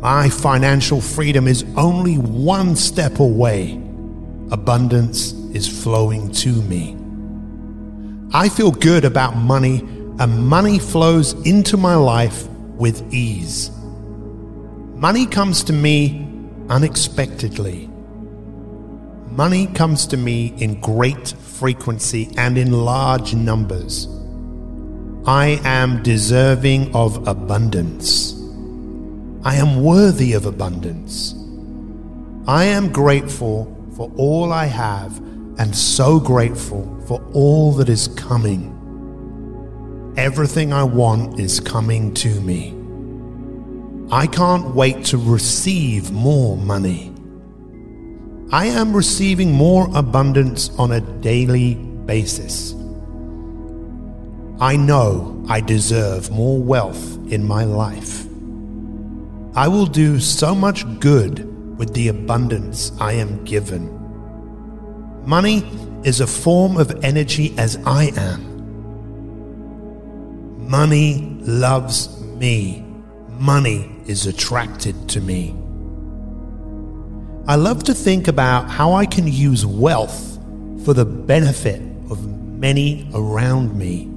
My financial freedom is only one step away. Abundance is flowing to me. I feel good about money, and money flows into my life with ease. Money comes to me unexpectedly. Money comes to me in great frequency and in large numbers. I am deserving of abundance. I am worthy of abundance. I am grateful for all I have and so grateful for all that is coming. Everything I want is coming to me. I can't wait to receive more money. I am receiving more abundance on a daily basis. I know I deserve more wealth in my life. I will do so much good with the abundance I am given. Money is a form of energy as I am. Money loves me. Money is attracted to me. I love to think about how I can use wealth for the benefit of many around me.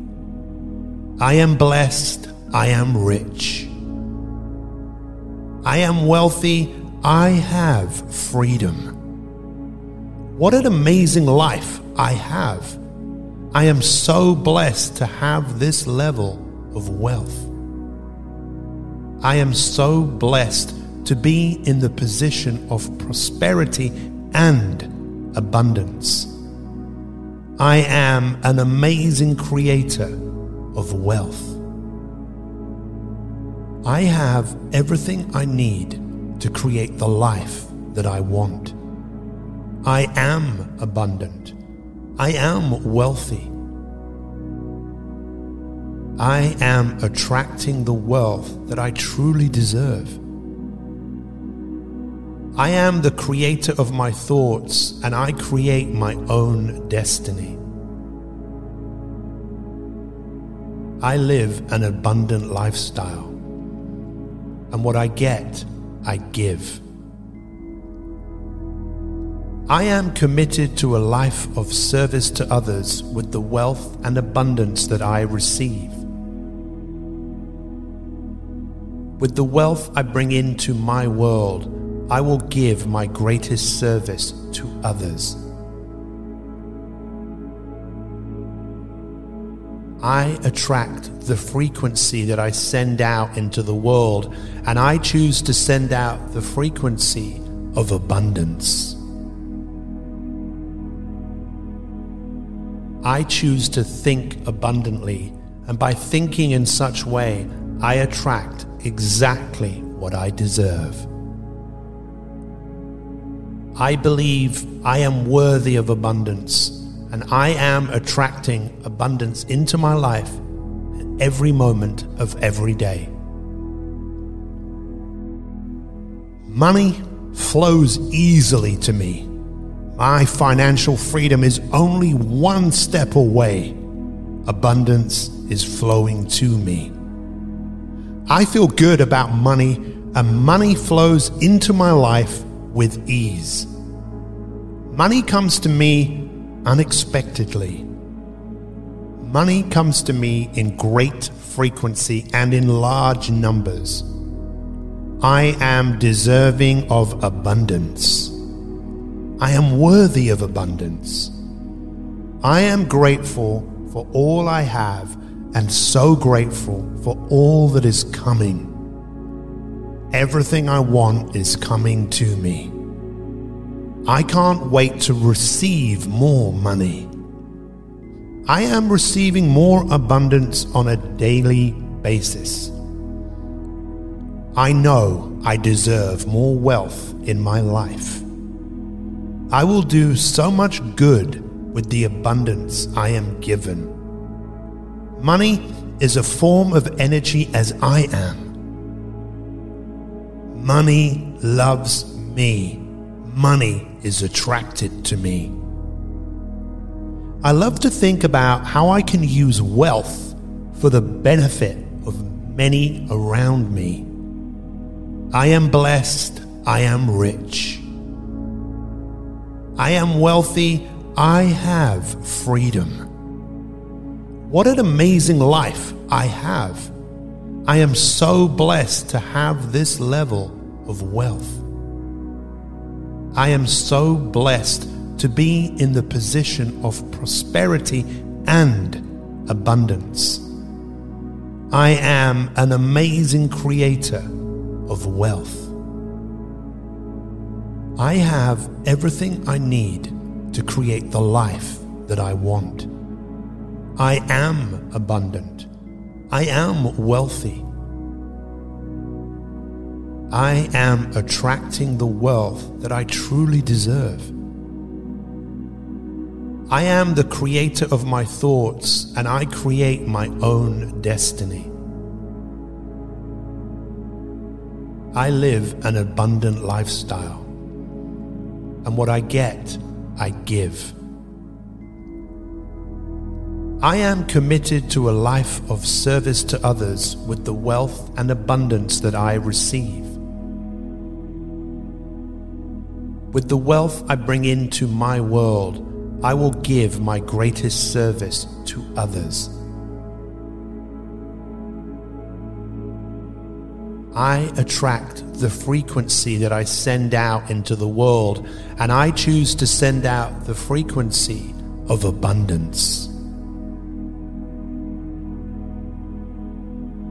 I am blessed. I am rich. I am wealthy. I have freedom. What an amazing life I have. I am so blessed to have this level of wealth. I am so blessed to be in the position of prosperity and abundance. I am an amazing creator of wealth. I have everything I need to create the life that I want. I am abundant. I am wealthy. I am attracting the wealth that I truly deserve. I am the creator of my thoughts and I create my own destiny. I live an abundant lifestyle, and what I get, I give. I am committed to a life of service to others with the wealth and abundance that I receive. With the wealth I bring into my world, I will give my greatest service to others. I attract the frequency that I send out into the world, and I choose to send out the frequency of abundance. I choose to think abundantly, and by thinking in such way, I attract exactly what I deserve. I believe I am worthy of abundance, and I am attracting abundance into my life at every moment of every day. Money flows easily to me. My financial freedom is only one step away. Abundance is flowing to me. I feel good about money, and money flows into my life with ease. Money comes to me unexpectedly. Money comes to me in great frequency and in large numbers. I am deserving of abundance. I am worthy of abundance. I am grateful for all I have and so grateful for all that is coming. Everything I want is coming to me. I can't wait to receive more money. I am receiving more abundance on a daily basis. I know I deserve more wealth in my life. I will do so much good with the abundance I am given. Money is a form of energy as I am. Money loves me. Money is attracted to me. I love to think about how I can use wealth for the benefit of many around me. I am blessed. I am rich. I am wealthy. I have freedom. What an amazing life I have. I am so blessed to have this level of wealth. I am so blessed to be in the position of prosperity and abundance. I am an amazing creator of wealth. I have everything I need to create the life that I want. I am abundant. I am wealthy. I am attracting the wealth that I truly deserve. I am the creator of my thoughts and I create my own destiny. I live an abundant lifestyle, and what I get, I give. I am committed to a life of service to others with the wealth and abundance that I receive. With the wealth I bring into my world, I will give my greatest service to others. I attract the frequency that I send out into the world, and I choose to send out the frequency of abundance.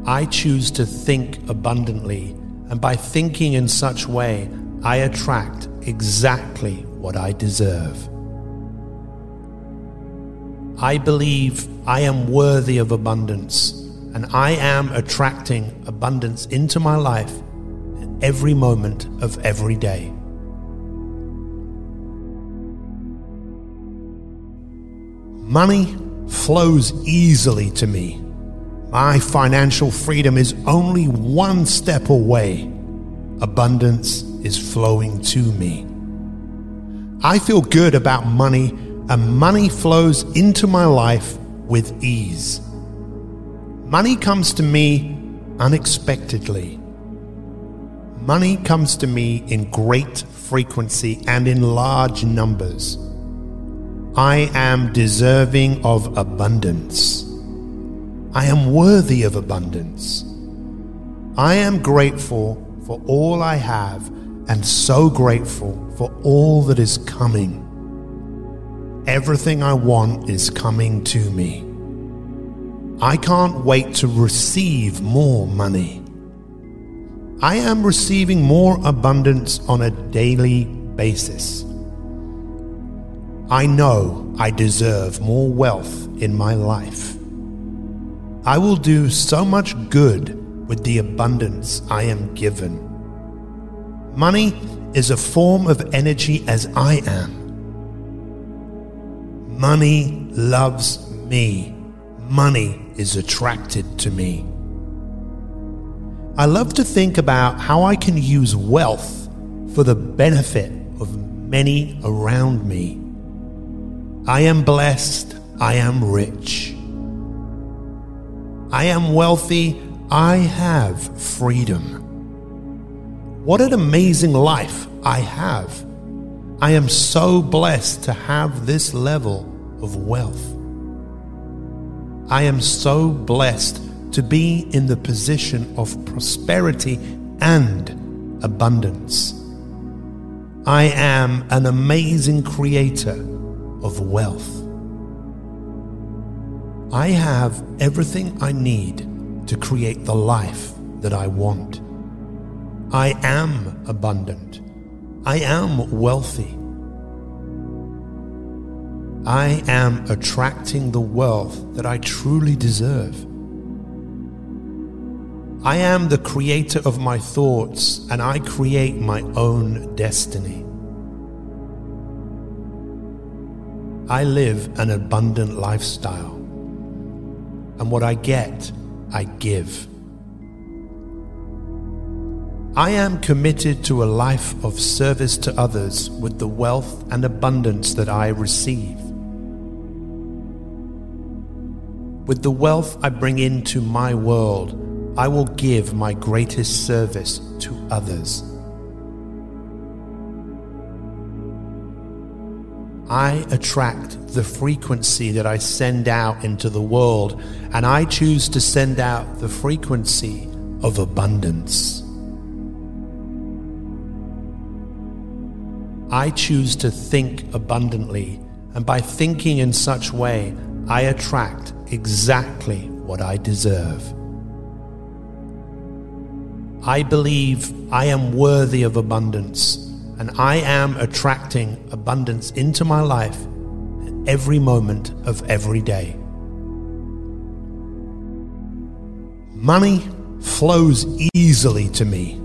I choose to think abundantly, and by thinking in such way, I attract exactly what I deserve. I believe I am worthy of abundance and I am attracting abundance into my life at every moment of every day. Money flows easily to me. My financial freedom is only one step away. Abundance is flowing to me. I feel good about money, and money flows into my life with ease. Money comes to me unexpectedly. Money comes to me in great frequency and in large numbers. I am deserving of abundance. I am worthy of abundance. I am grateful for all I have and so grateful for all that is coming. Everything I want is coming to me. I can't wait to receive more money. I am receiving more abundance on a daily basis. I know I deserve more wealth in my life. I will do so much good with the abundance I am given. Money is a form of energy as I am. Money loves me. Money is attracted to me. I love to think about how I can use wealth for the benefit of many around me. I am blessed. I am rich. I am wealthy. I have freedom. What an amazing life I have. I am so blessed to have this level of wealth. I am so blessed to be in the position of prosperity and abundance. I am an amazing creator of wealth. I have everything I need to create the life that I want. I am abundant. I am wealthy. I am attracting the wealth that I truly deserve. I am the creator of my thoughts and I create my own destiny. I live an abundant lifestyle, and what I get, I give. I am committed to a life of service to others with the wealth and abundance that I receive. With the wealth I bring into my world, I will give my greatest service to others. I attract the frequency that I send out into the world, and I choose to send out the frequency of abundance. I choose to think abundantly, and by thinking in such way, I attract exactly what I deserve. I believe I am worthy of abundance and I am attracting abundance into my life every moment of every day. Money flows easily to me.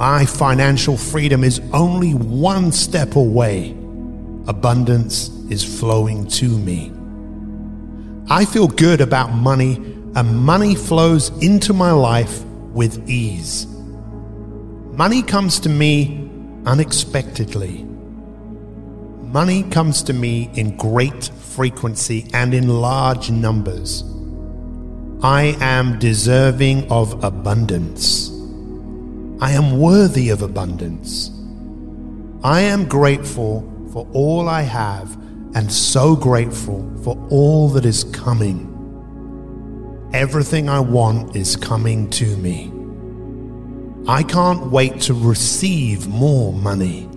My financial freedom is only one step away. Abundance is flowing to me. I feel good about money, and money flows into my life with ease. Money comes to me unexpectedly. Money comes to me in great frequency and in large numbers. I am deserving of abundance. I am worthy of abundance. I am grateful for all I have and so grateful for all that is coming. Everything I want is coming to me. I can't wait to receive more money.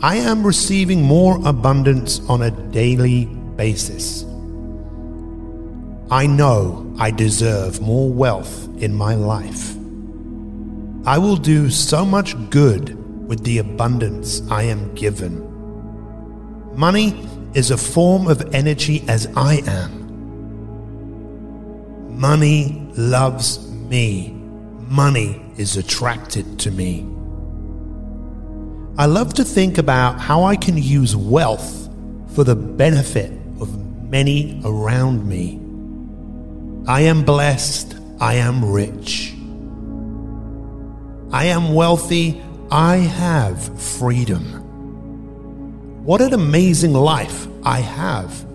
I am receiving more abundance on a daily basis. I know I deserve more wealth in my life. I will do so much good with the abundance I am given. Money is a form of energy as I am. Money loves me. Money is attracted to me. I love to think about how I can use wealth for the benefit of many around me. I am blessed. I am rich. I am wealthy. I have freedom. What an amazing life I have.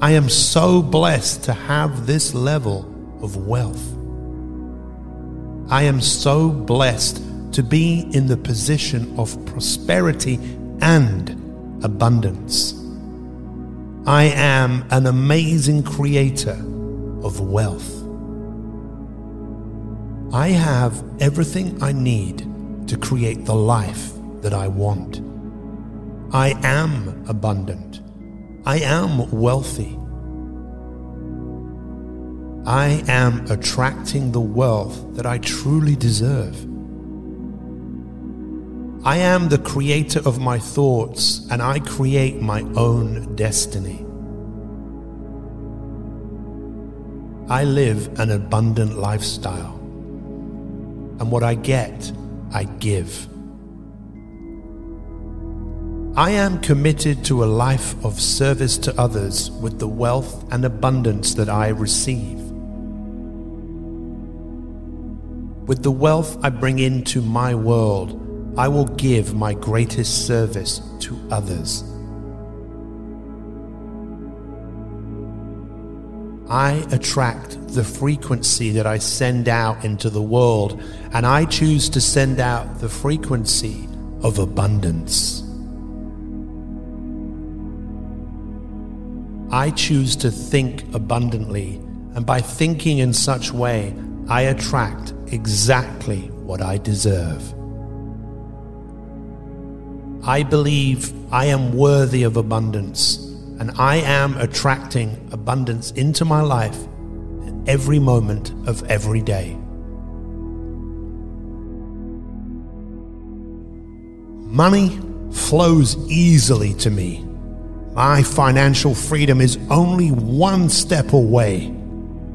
I am so blessed to have this level of wealth. I am so blessed to be in the position of prosperity and abundance. I am an amazing creator of wealth. I have everything I need to create the life that I want. I am abundant. I am wealthy. I am attracting the wealth that I truly deserve. I am the creator of my thoughts and I create my own destiny. I live an abundant lifestyle, and what I get, I give. I am committed to a life of service to others with the wealth and abundance that I receive. With the wealth I bring into my world, I will give my greatest service to others. I attract the frequency that I send out into the world, and I choose to send out the frequency of abundance. I choose to think abundantly, and by thinking in such way, I attract exactly what I deserve. I believe I am worthy of abundance, and I am attracting abundance into my life every moment of every day. Money flows easily to me. My financial freedom is only one step away.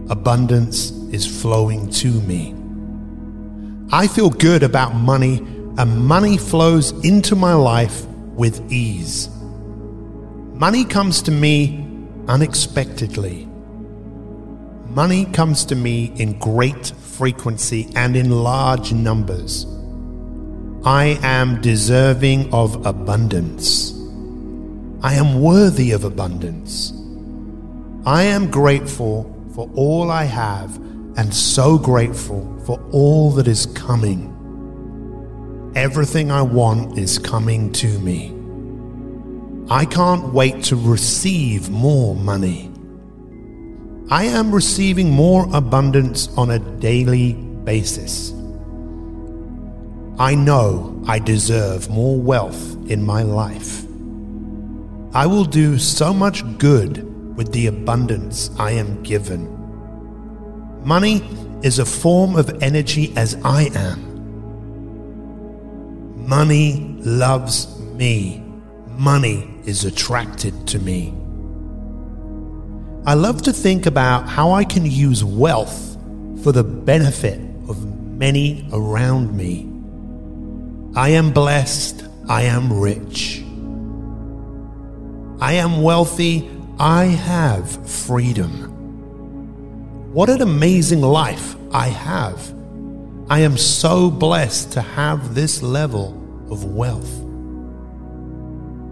Abundance is flowing to me. I feel good about money and money flows into my life with ease. Money comes to me unexpectedly. Money comes to me in great frequency and in large numbers. I am deserving of abundance. I am worthy of abundance. I am grateful for all I have and so grateful for all that is coming. Everything I want is coming to me. I can't wait to receive more money. I am receiving more abundance on a daily basis. I know I deserve more wealth in my life. I will do so much good with the abundance I am given. Money is a form of energy as I am. Money loves me. Money is attracted to me. I love to think about how I can use wealth for the benefit of many around me. I am blessed. I am rich. I am wealthy. I have freedom. What an amazing life I have. I am so blessed to have this level of wealth.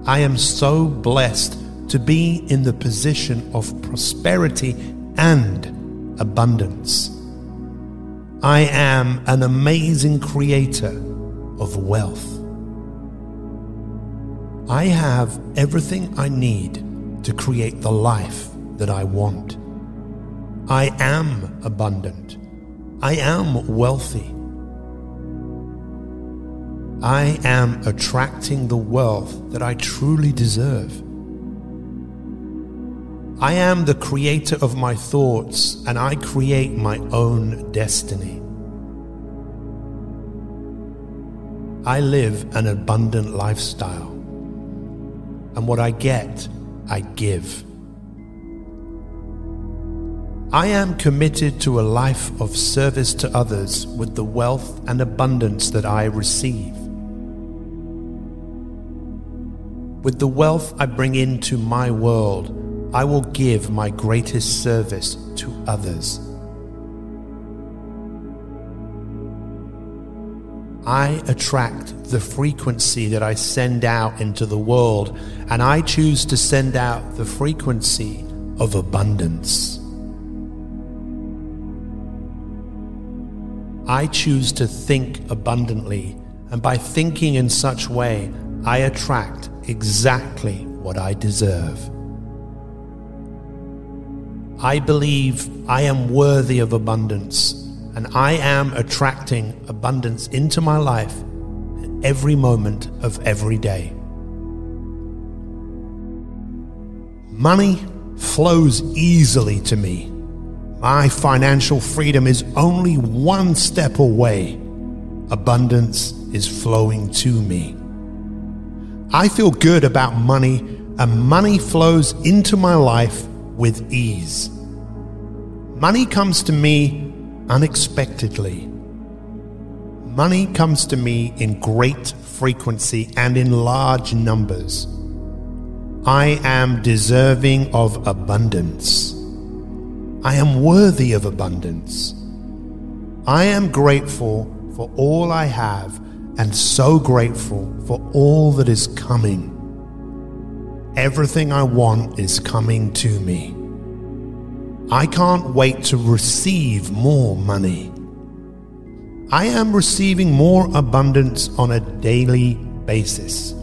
I am so blessed to be in the position of prosperity and abundance. I am an amazing creator of wealth. I have everything I need to create the life that I want. I am abundant. I am wealthy. I am attracting the wealth that I truly deserve. I am the creator of my thoughts and I create my own destiny. I live an abundant lifestyle, and what I get, I give. I am committed to a life of service to others with the wealth and abundance that I receive. With the wealth I bring into my world, I will give my greatest service to others. I attract the frequency that I send out into the world, and I choose to send out the frequency of abundance. I choose to think abundantly, and by thinking in such way, I attract exactly what I deserve. I believe I am worthy of abundance, and I am attracting abundance into my life at every moment of every day. Money flows easily to me my financial freedom is only one step away. Abundance is flowing to me. I feel good about money, and money flows into my life with ease. Money comes to me unexpectedly. Money comes to me in great frequency and in large numbers. I am deserving of abundance. I am worthy of abundance. I am grateful for all I have and so grateful for all that is coming. Everything I want is coming to me. I can't wait to receive more money. I am receiving more abundance on a daily basis.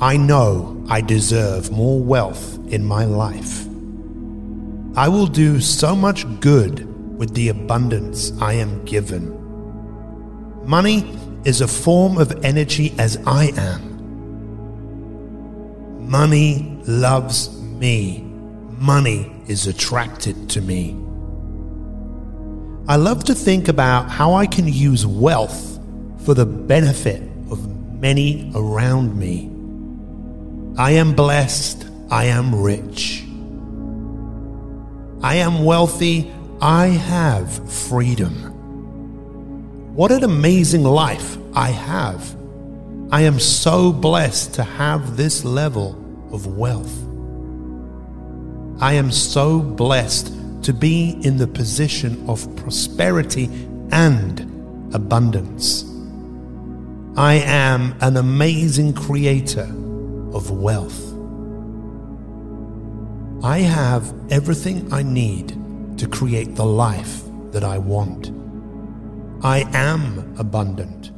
I know I deserve more wealth in my life. I will do so much good with the abundance I am given. Money is a form of energy as I am. Money loves me. Money is attracted to me. I love to think about how I can use wealth for the benefit of many around me. I am blessed. I am rich. I am wealthy. I have freedom. What an amazing life I have. I am so blessed to have this level of wealth. I am so blessed to be in the position of prosperity and abundance. I am an amazing creator of wealth. I have everything I need to create the life that I want. I am abundant.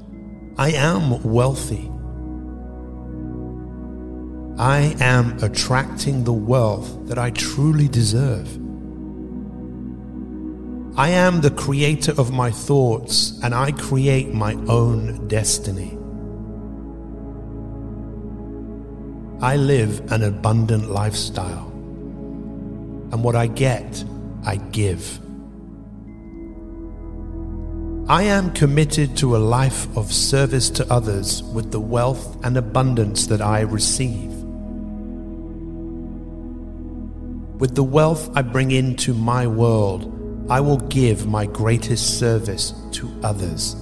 I am wealthy. I am attracting the wealth that I truly deserve. I am the creator of my thoughts and I create my own destiny. I live an abundant lifestyle, and what I get, I give. I am committed to a life of service to others with the wealth and abundance that I receive. With the wealth I bring into my world, I will give my greatest service to others.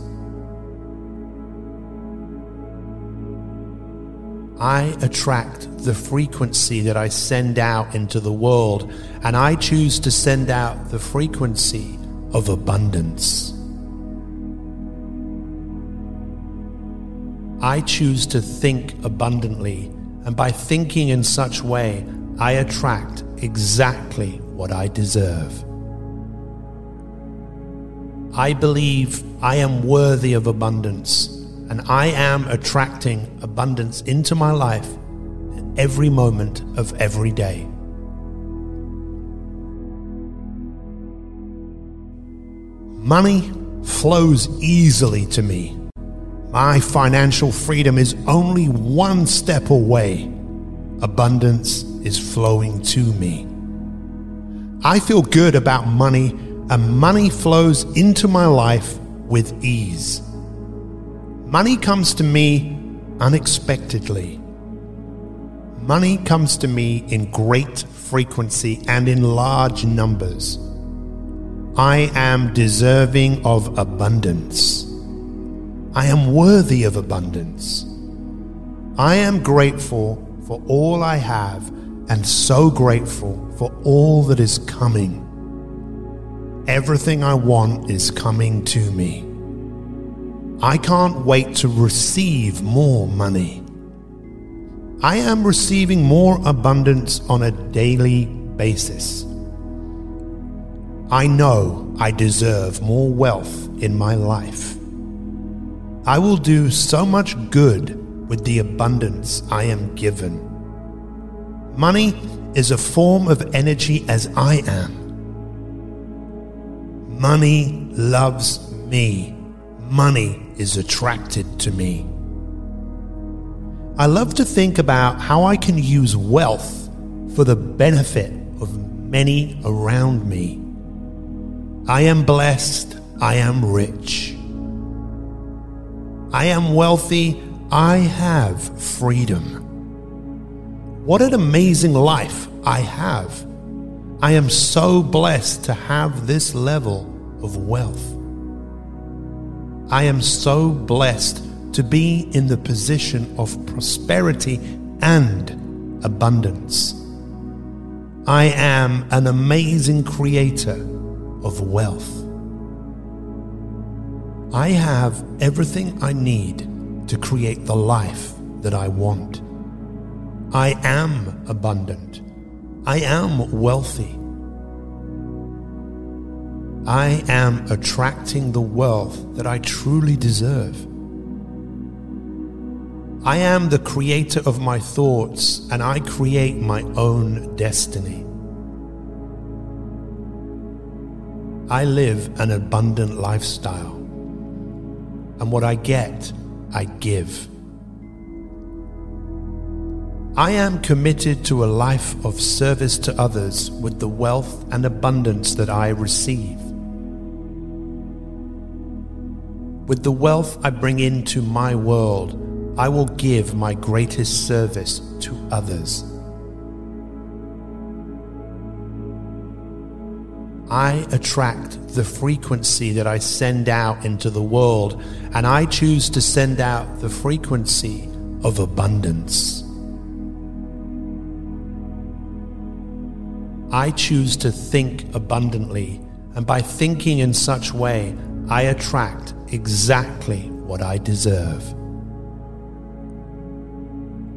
I attract the frequency that I send out into the world, and I choose to send out the frequency of abundance. I choose to think abundantly, and by thinking in such way, I attract exactly what I deserve. I believe I am worthy of abundance, and I am attracting abundance into my life every moment of every day. Money flows easily to me. My financial freedom is only one step away. Abundance is flowing to me. I feel good about money and money flows into my life with ease. Money comes to me unexpectedly. Money comes to me in great frequency and in large numbers. I am deserving of abundance. I am worthy of abundance. I am grateful for all I have and so grateful for all that is coming. Everything I want is coming to me. I can't wait to receive more money. I am receiving more abundance on a daily basis. I know I deserve more wealth in my life. I will do so much good with the abundance I am given. Money is a form of energy as I am. Money loves me. Money is attracted to me. I love to think about how I can use wealth for the benefit of many around me. I am blessed. I am rich. I am wealthy. I have freedom. What an amazing life I have. I am so blessed to have this level of wealth. I am so blessed to be in the position of prosperity and abundance. I am an amazing creator of wealth. I have everything I need to create the life that I want. I am abundant. I am wealthy. I am attracting the wealth that I truly deserve. I am the creator of my thoughts and I create my own destiny. I live an abundant lifestyle, and what I get, I give. I am committed to a life of service to others with the wealth and abundance that I receive. With the wealth I bring into my world, I will give my greatest service to others. I attract the frequency that I send out into the world, and I choose to send out the frequency of abundance. I choose to think abundantly, and by thinking in such way, I attract exactly what I deserve.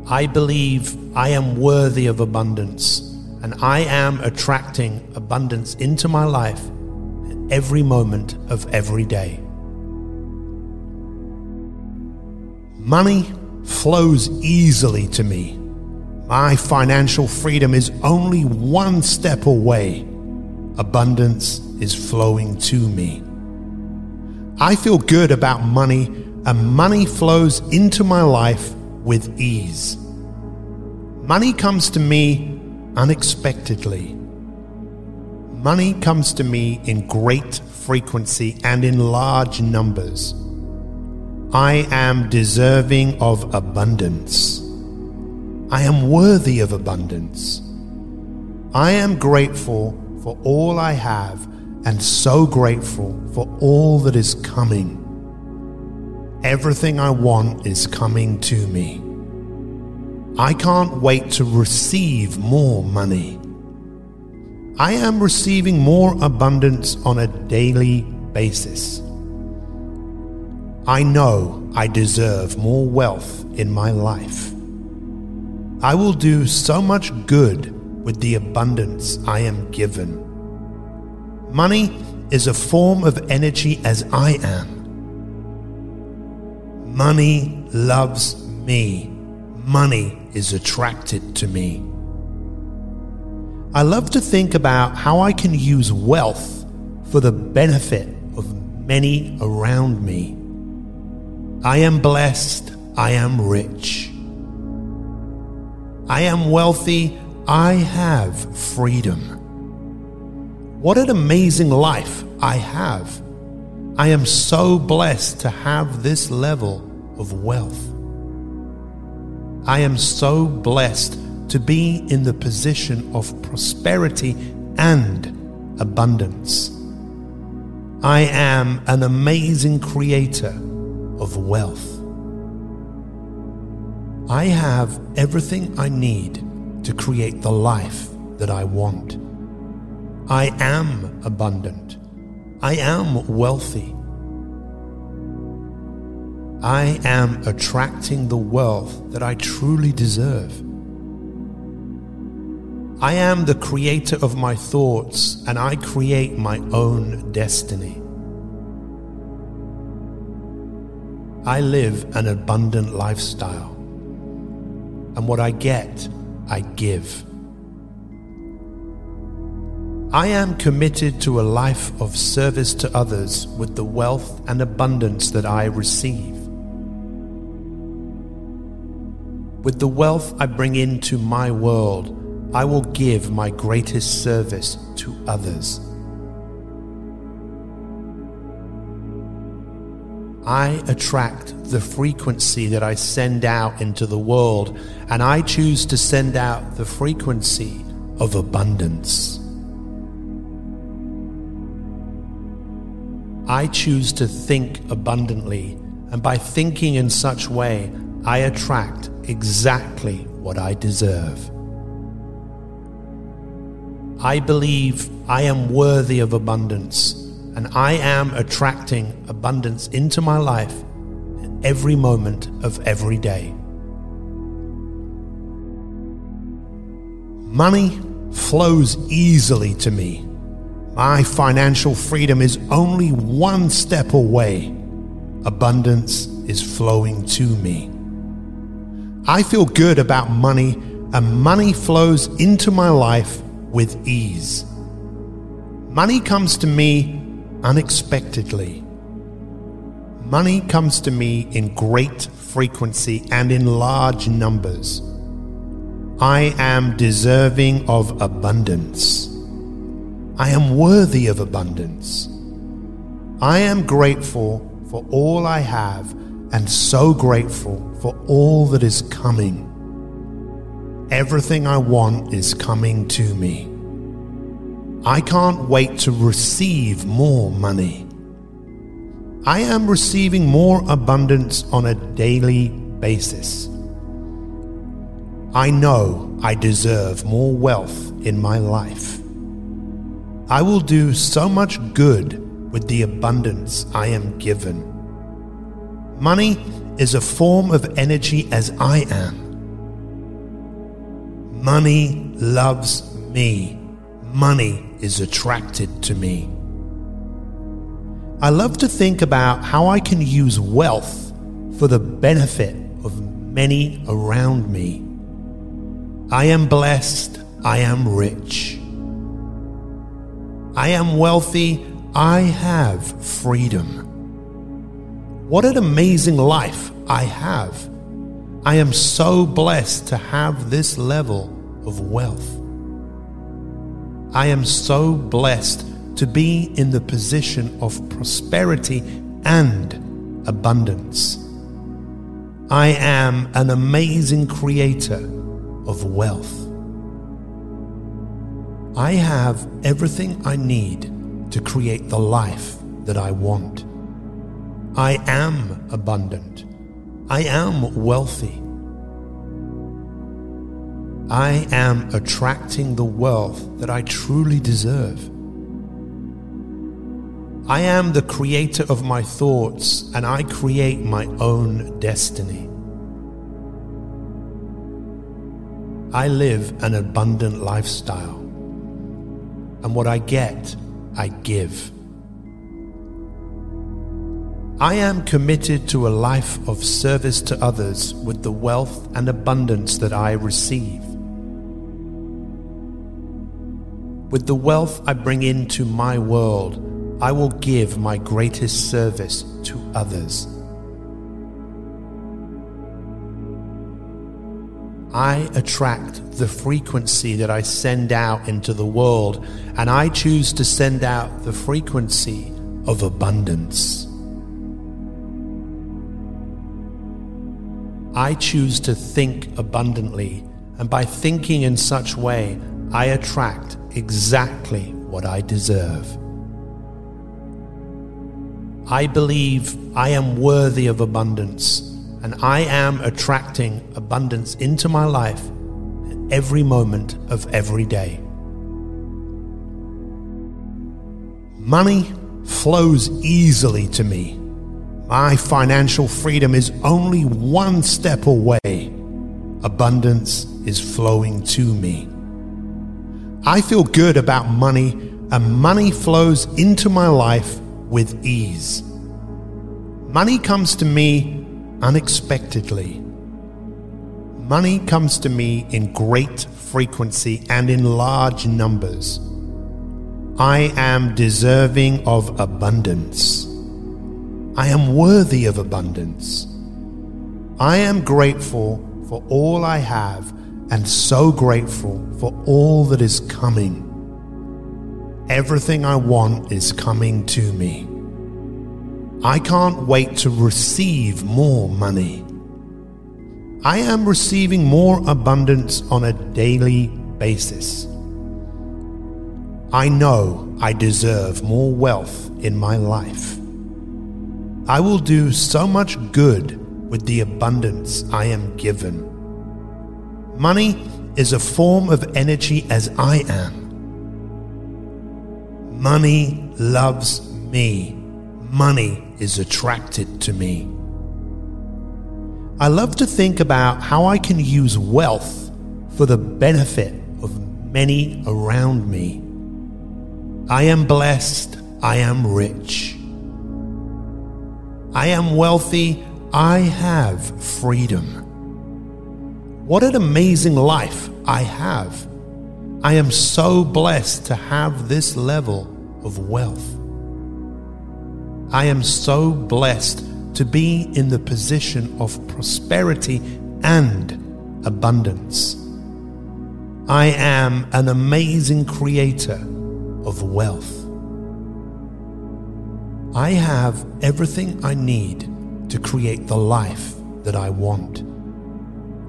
I believe I am worthy of abundance, and I am attracting abundance into my life at every moment of every day. Money flows easily to me. My financial freedom is only one step away. Abundance is flowing to me. I feel good about money, and money flows into my life with ease. Money comes to me unexpectedly. Money comes to me in great frequency and in large numbers. I am deserving of abundance. I am worthy of abundance. I am grateful for all I have and so grateful for all that is coming. Everything I want is coming to me. I can't wait to receive more money. I am receiving more abundance on a daily basis. I know I deserve more wealth in my life. I will do so much good with the abundance I am given. Money is a form of energy as I am. Money loves me. Money is attracted to me. I love to think about how I can use wealth for the benefit of many around me. I am blessed. I am rich. I am wealthy. I have freedom. What an amazing life I have. I am so blessed to have this level of wealth. I am so blessed to be in the position of prosperity and abundance. I am an amazing creator of wealth. I have everything I need to create the life that I want. I am abundant. I am wealthy. I am attracting the wealth that I truly deserve. I am the creator of my thoughts and I create my own destiny. I live an abundant lifestyle, and what I get, I give. I am committed to a life of service to others with the wealth and abundance that I receive. With the wealth I bring into my world, I will give my greatest service to others. I attract the frequency that I send out into the world, and I choose to send out the frequency of abundance. I choose to think abundantly, and by thinking in such way, I attract exactly what I deserve. I believe I am worthy of abundance, and I am attracting abundance into my life every moment of every day. Money flows easily to me. My financial freedom is only one step away. Abundance is flowing to me. I feel good about money, and money flows into my life with ease. Money comes to me unexpectedly. Money comes to me in great frequency and in large numbers. I am deserving of abundance. I am worthy of abundance. I am grateful for all I have and so grateful for all that is coming. Everything I want is coming to me. I can't wait to receive more money. I am receiving more abundance on a daily basis. I know I deserve more wealth in my life. I will do so much good with the abundance I am given. Money is a form of energy as I am. Money loves me. Money is attracted to me. I love to think about how I can use wealth for the benefit of many around me. I am blessed. I am rich. I am wealthy. I have freedom. What an amazing life I have. I am so blessed to have this level of wealth. I am so blessed to be in the position of prosperity and abundance. I am an amazing creator of wealth. I have everything I need to create the life that I want. I am abundant. I am wealthy. I am attracting the wealth that I truly deserve. I am the creator of my thoughts and I create my own destiny. I live an abundant lifestyle, and what I get, I give. I am committed to a life of service to others with the wealth and abundance that I receive. With the wealth I bring into my world, I will give my greatest service to others. I attract the frequency that I send out into the world, and I choose to send out the frequency of abundance. I choose to think abundantly, and by thinking in such way, I attract exactly what I deserve. I believe I am worthy of abundance, and I am attracting abundance into my life every moment of every day. Money flows easily to me my financial freedom is only one step away. Abundance is flowing to me. I feel good about money, and money flows into my life with ease. Money comes to me unexpectedly. Money comes to me in great frequency and in large numbers. I am deserving of abundance. I am worthy of abundance. I am grateful for all I have and so grateful for all that is coming. Everything I want is coming to me. I can't wait to receive more money. I am receiving more abundance on a daily basis. I know I deserve more wealth in my life. I will do so much good with the abundance I am given. Money is a form of energy as I am. Money loves me. Money is attracted to me. I love to think about how I can use wealth for the benefit of many around me. I am blessed. I am rich. I am wealthy. I have freedom. What an amazing life I have. I am so blessed to have this level of wealth. I am so blessed to be in the position of prosperity and abundance. I am an amazing creator of wealth. I have everything I need to create the life that I want.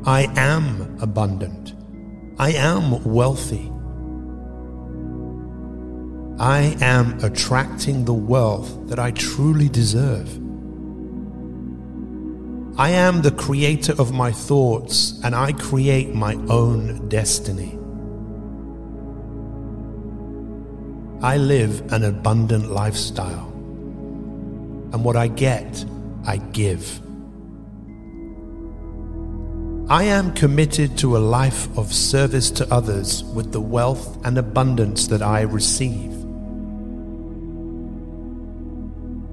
I am abundant. I am wealthy. I am attracting the wealth that I truly deserve. I am the creator of my thoughts and I create my own destiny. I live an abundant lifestyle, and what I get, I give. I am committed to a life of service to others with the wealth and abundance that I receive.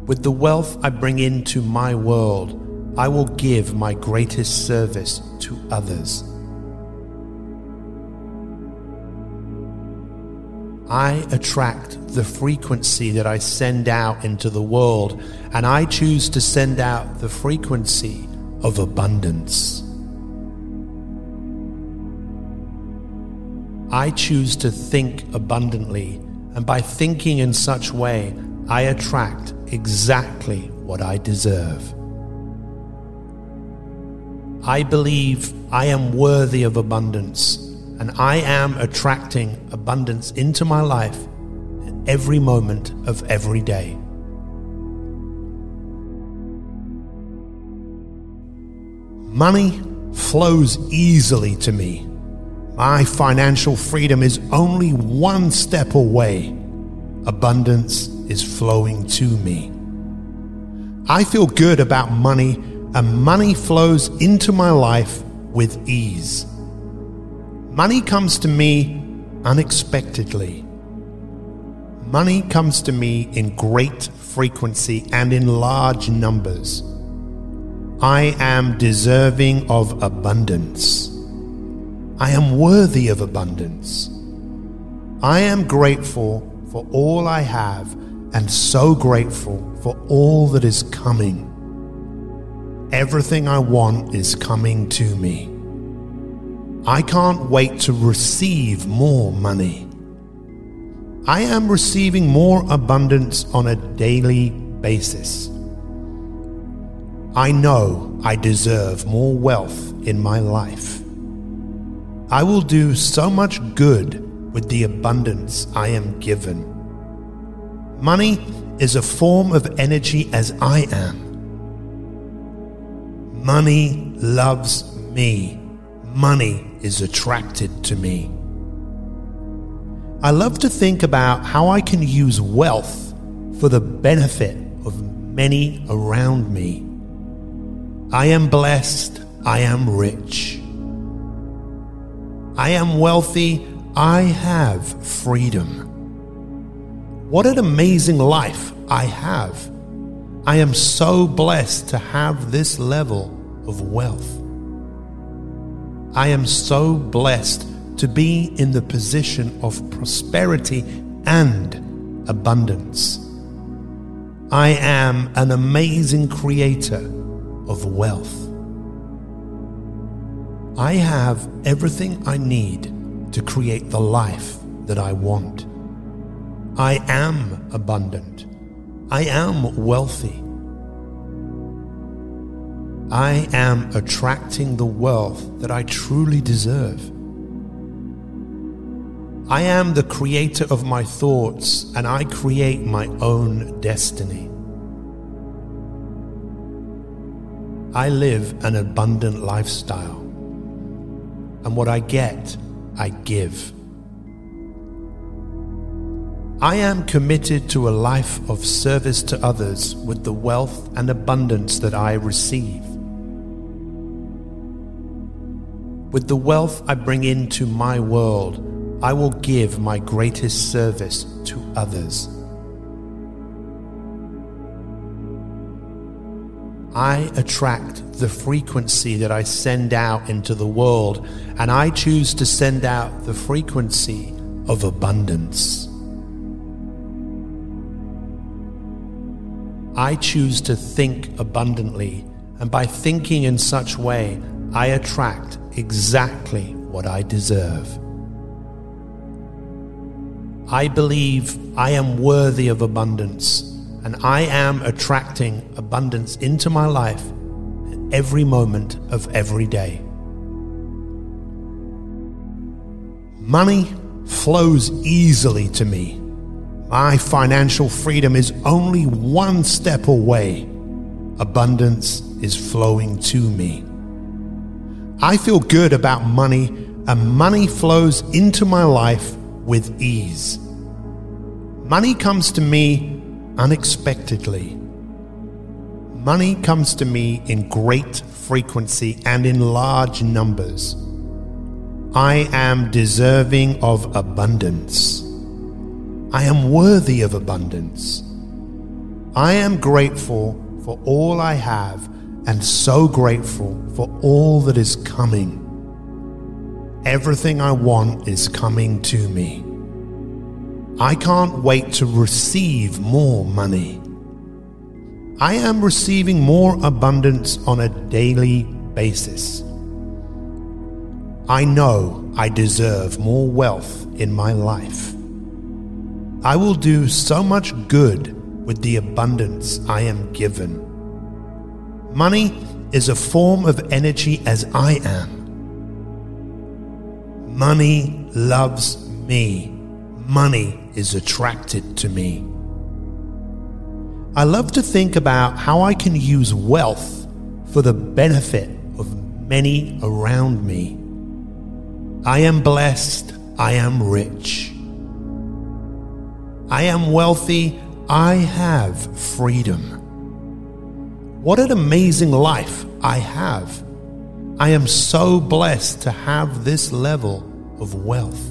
With the wealth I bring into my world, I will give my greatest service to others. I attract the frequency that I send out into the world, and I choose to send out the frequency of abundance. I choose to think abundantly, and by thinking in such way, I attract exactly what I deserve. I believe I am worthy of abundance and I am attracting abundance into my life every moment of every day. Money flows easily to me. My financial freedom is only one step away. Abundance is flowing to me. I feel good about money, and money flows into my life with ease. Money comes to me unexpectedly. Money comes to me in great frequency and in large numbers. I am deserving of abundance. I am worthy of abundance. I am grateful for all I have and so grateful for all that is coming. Everything I want is coming to me. I can't wait to receive more money. I am receiving more abundance on a daily basis. I know I deserve more wealth in my life. I will do so much good with the abundance I am given. Money is a form of energy as I am. Money loves me. Money is attracted to me. I love to think about how I can use wealth for the benefit of many around me. I am blessed. I am rich. I am wealthy. I have freedom. What an amazing life I have. I am so blessed to have this level of wealth. I am so blessed to be in the position of prosperity and abundance. I am an amazing creator of wealth. I have everything I need to create the life that I want. I am abundant. I am wealthy. I am attracting the wealth that I truly deserve. I am the creator of my thoughts and I create my own destiny. I live an abundant lifestyle. And what I get, I give. I am committed to a life of service to others with the wealth and abundance that I receive. With the wealth I bring into my world, I will give my greatest service to others. I attract the frequency that I send out into the world, and I choose to send out the frequency of abundance. I choose to think abundantly, and by thinking in such way, I attract exactly what I deserve. I believe I am worthy of abundance, and I am attracting abundance into my life every moment of every day. Money flows easily to me. My financial freedom is only one step away. Abundance is flowing to me. I feel good about money, and money flows into my life with ease. Money comes to me unexpectedly. Money comes to me in great frequency and in large numbers. I am deserving of abundance. I am worthy of abundance. I am grateful for all I have and so grateful for all that is coming. Everything I want is coming to me. I can't wait to receive more money. I am receiving more abundance on a daily basis. I know I deserve more wealth in my life. I will do so much good with the abundance I am given. Money is a form of energy as I am. Money loves me. Money is attracted to me. I love to think about how I can use wealth for the benefit of many around me. I am blessed. I am rich. I am wealthy. I have freedom. What an amazing life I have. I am so blessed to have this level of wealth.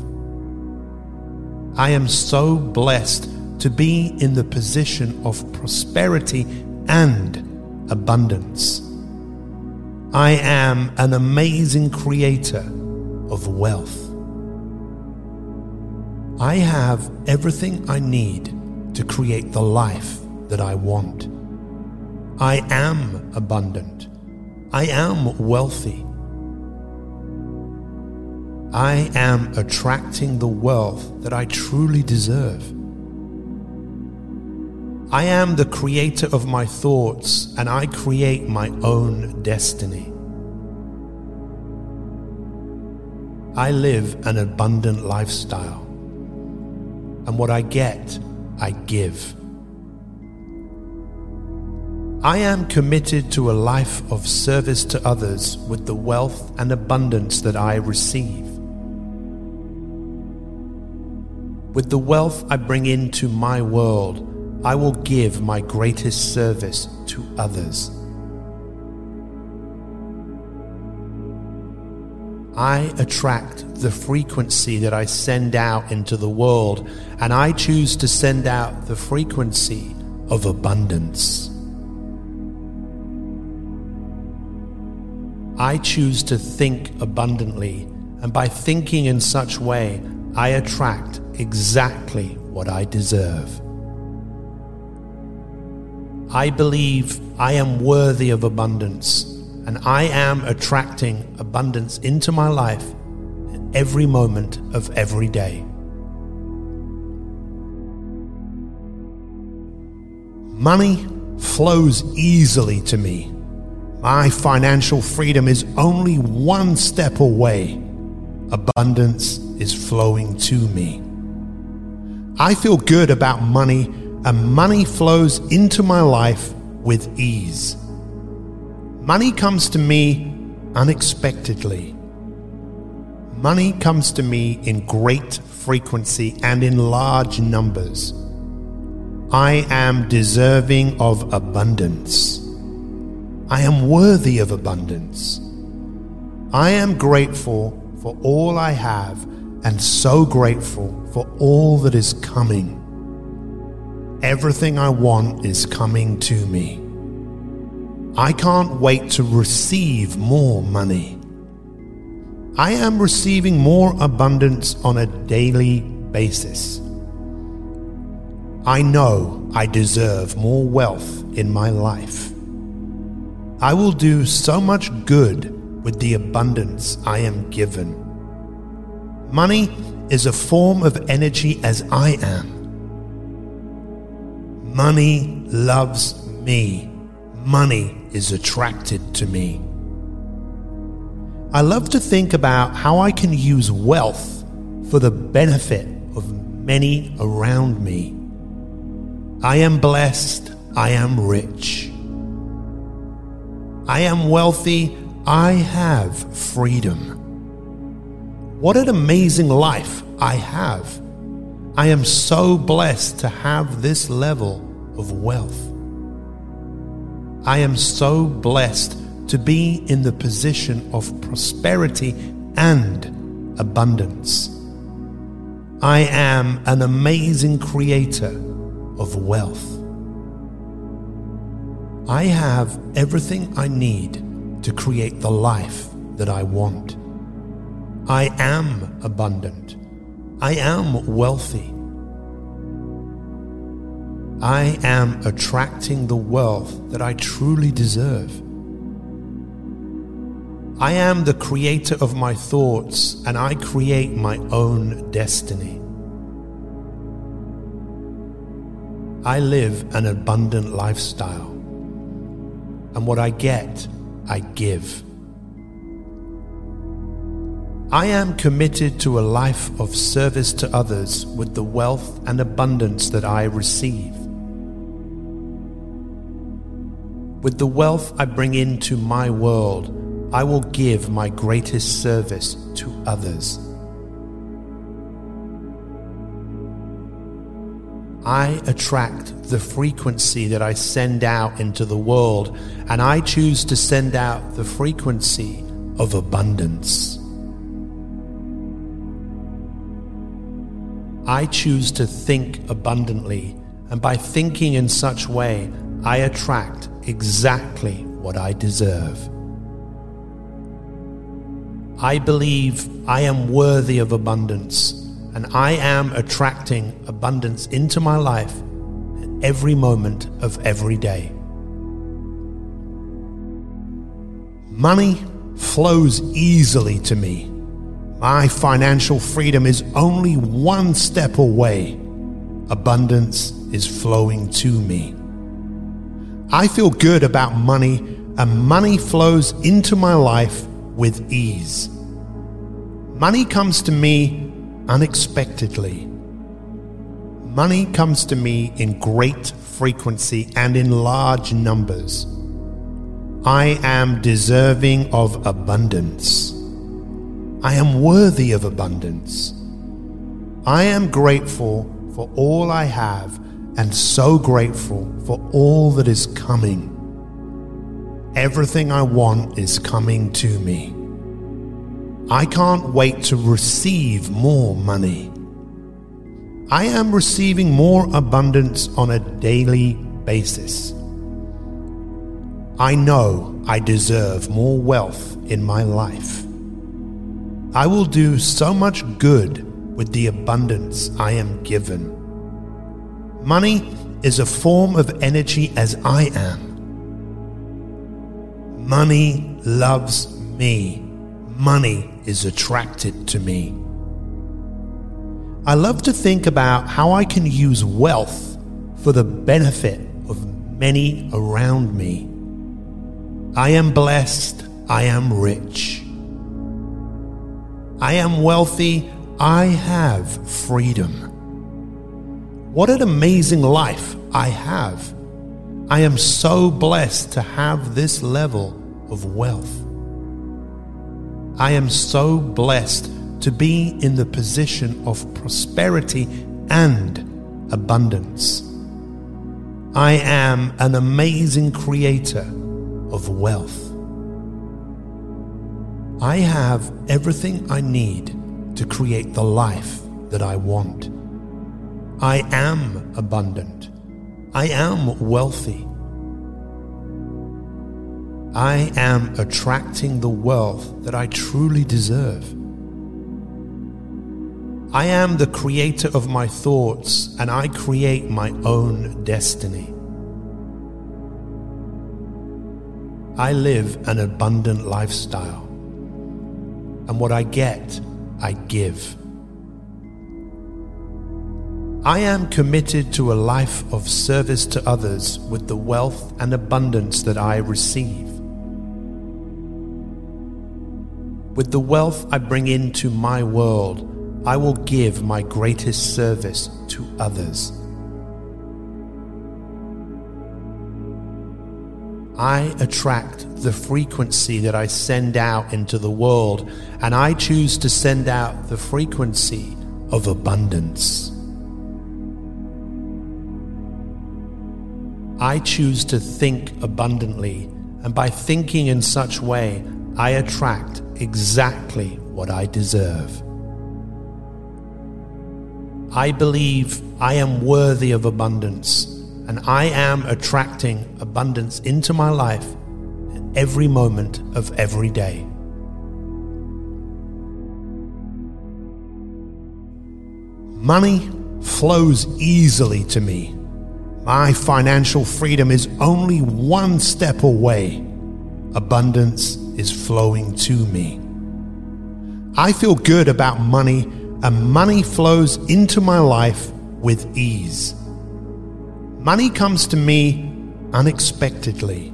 I am so blessed to be in the position of prosperity and abundance. I am an amazing creator of wealth. I have everything I need to create the life that I want. I am abundant. I am wealthy. I am attracting the wealth that I truly deserve. I am the creator of my thoughts and I create my own destiny. I live an abundant lifestyle, and what I get, I give. I am committed to a life of service to others with the wealth and abundance that I receive. With the wealth I bring into my world, I will give my greatest service to others. I attract the frequency that I send out into the world, and I choose to send out the frequency of abundance. I choose to think abundantly, and by thinking in such way, I attract exactly what I deserve. I believe I am worthy of abundance, and I am attracting abundance into my life at every moment of every day. Money flows easily to me my financial freedom is only one step away. Abundance is flowing to me. I feel good about money, and money flows into my life with ease. Money comes to me unexpectedly. Money comes to me in great frequency and in large numbers. I am deserving of abundance. I am worthy of abundance. I am grateful for all I have and so grateful for all that is coming. Everything I want is coming to me. I can't wait to receive more money. I am receiving more abundance on a daily basis. I know I deserve more wealth in my life. I will do so much good with the abundance I am given. Money is a form of energy as I am. Money loves me. Money is attracted to me. I love to think about how I can use wealth for the benefit of many around me. I am blessed. I am rich. I am wealthy. I have freedom. What an amazing life I have. I am so blessed to have this level of wealth. I am so blessed to be in the position of prosperity and abundance. I am an amazing creator of wealth. I have everything I need to create the life that I want. I am abundant. I am wealthy. I am attracting the wealth that I truly deserve. I am the creator of my thoughts and I create my own destiny. I live an abundant lifestyle, and what I get, I give. I am committed to a life of service to others with the wealth and abundance that I receive. With the wealth I bring into my world, I will give my greatest service to others. I attract the frequency that I send out into the world, and I choose to send out the frequency of abundance. I choose to think abundantly, and by thinking in such way, I attract exactly what I deserve. I believe I am worthy of abundance, and I am attracting abundance into my life at every moment of every day. Money flows easily to me. My financial freedom is only one step away. Abundance is flowing to me. I feel good about money, and money flows into my life with ease. Money comes to me unexpectedly. Money comes to me in great frequency and in large numbers. I am deserving of abundance. I am worthy of abundance. I am grateful for all I have and so grateful for all that is coming. Everything I want is coming to me. I can't wait to receive more money. I am receiving more abundance on a daily basis. I know I deserve more wealth in my life. I will do so much good with the abundance I am given. Money is a form of energy as I am. Money loves me. Money is attracted to me. I love to think about how I can use wealth for the benefit of many around me. I am blessed. I am rich. I am wealthy. I have freedom. What an amazing life I have. I am so blessed to have this level of wealth. I am so blessed to be in the position of prosperity and abundance. I am an amazing creator of wealth. I have everything I need to create the life that I want. I am abundant. I am wealthy. I am attracting the wealth that I truly deserve. I am the creator of my thoughts and I create my own destiny. I live an abundant lifestyle, and what I get, I give. I am committed to a life of service to others with the wealth and abundance that I receive. With the wealth I bring into my world, I will give my greatest service to others. I attract the frequency that I send out into the world, and I choose to send out the frequency of abundance. I choose to think abundantly, and by thinking in such way, I attract exactly what I deserve. I believe I am worthy of abundance, and I am attracting abundance into my life at every moment of every day. Money flows easily to me. My financial freedom is only one step away. Abundance is flowing to me. I feel good about money, and money flows into my life with ease. Money comes to me unexpectedly.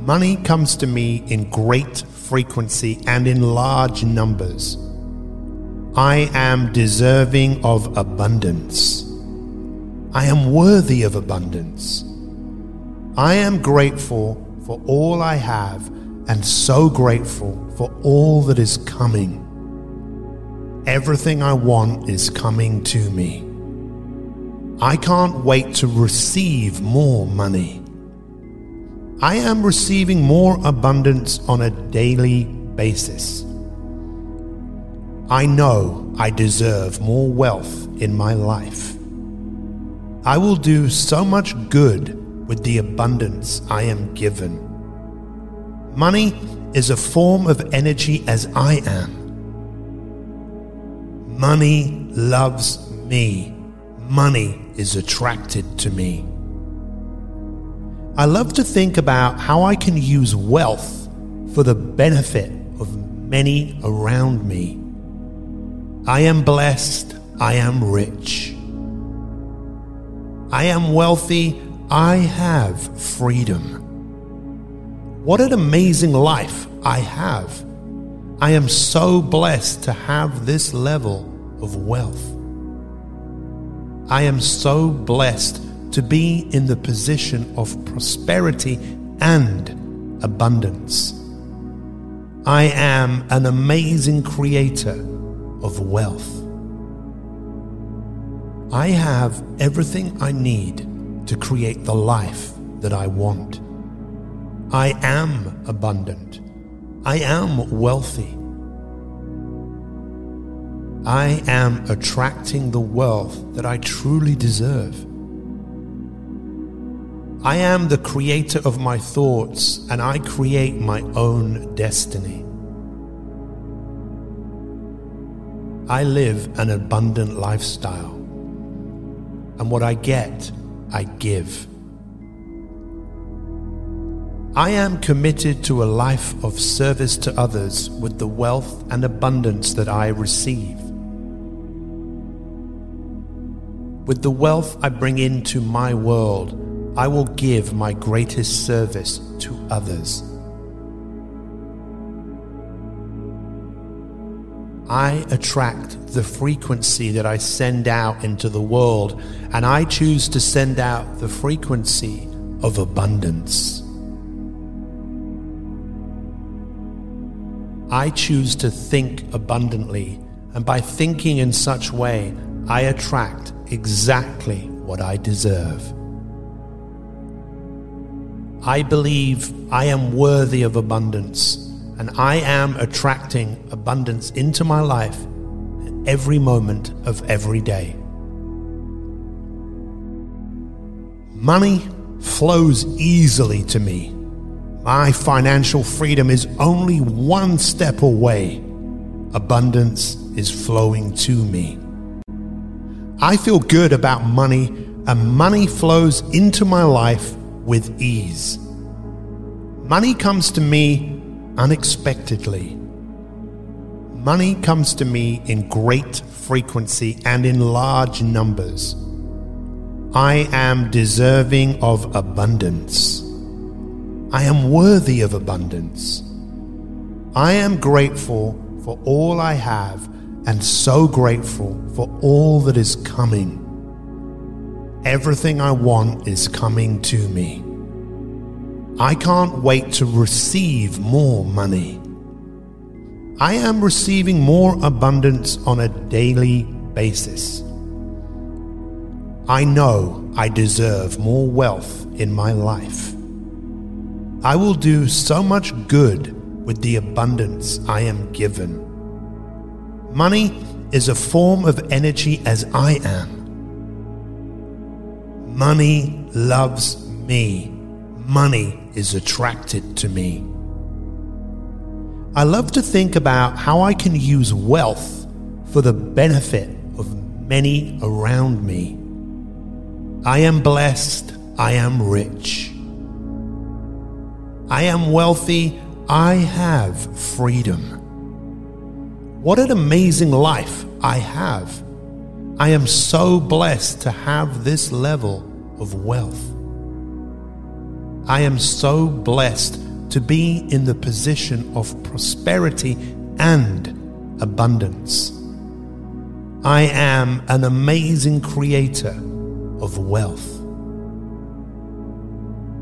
Money comes to me in great frequency and in large numbers. I am deserving of abundance. I am worthy of abundance. I am grateful for all I have and so grateful for all that is coming. Everything I want is coming to me. I can't wait to receive more money. I am receiving more abundance on a daily basis. I know I deserve more wealth in my life. I will do so much good with the abundance I am given. Money is a form of energy as I am. Money loves me. Money is attracted to me. I love to think about how I can use wealth for the benefit of many around me. I am blessed. I am rich. I am wealthy. I have freedom. What an amazing life I have. I am so blessed to have this level of wealth. I am so blessed to be in the position of prosperity and abundance. I am an amazing creator of wealth. I have everything I need to create the life that I want. I am abundant. I am wealthy. I am attracting the wealth that I truly deserve. I am the creator of my thoughts and I create my own destiny. I live an abundant lifestyle, and what I get, I give. I am committed to a life of service to others with the wealth and abundance that I receive. With the wealth I bring into my world, I will give my greatest service to others. I attract the frequency that I send out into the world, and I choose to send out the frequency of abundance. I choose to think abundantly, and by thinking in such way, I attract exactly what I deserve. I believe I am worthy of abundance, and I am attracting abundance into my life every moment of every day. Money flows easily to me. My financial freedom is only one step away. Abundance is flowing to me. I feel good about money, and money flows into my life with ease. Money comes to me unexpectedly. Money comes to me in great frequency and in large numbers. I am deserving of abundance. I am worthy of abundance. I am grateful for all I have and so grateful for all that is coming. Everything I want is coming to me. I can't wait to receive more money. I am receiving more abundance on a daily basis. I know I deserve more wealth in my life. I will do so much good with the abundance I am given. Money is a form of energy as I am. Money loves me. Money is attracted to me. I love to think about how I can use wealth for the benefit of many around me. I am blessed. I am rich. I am wealthy. I have freedom. What an amazing life I have. I am so blessed to have this level of wealth. I am so blessed to be in the position of prosperity and abundance. I am an amazing creator of wealth.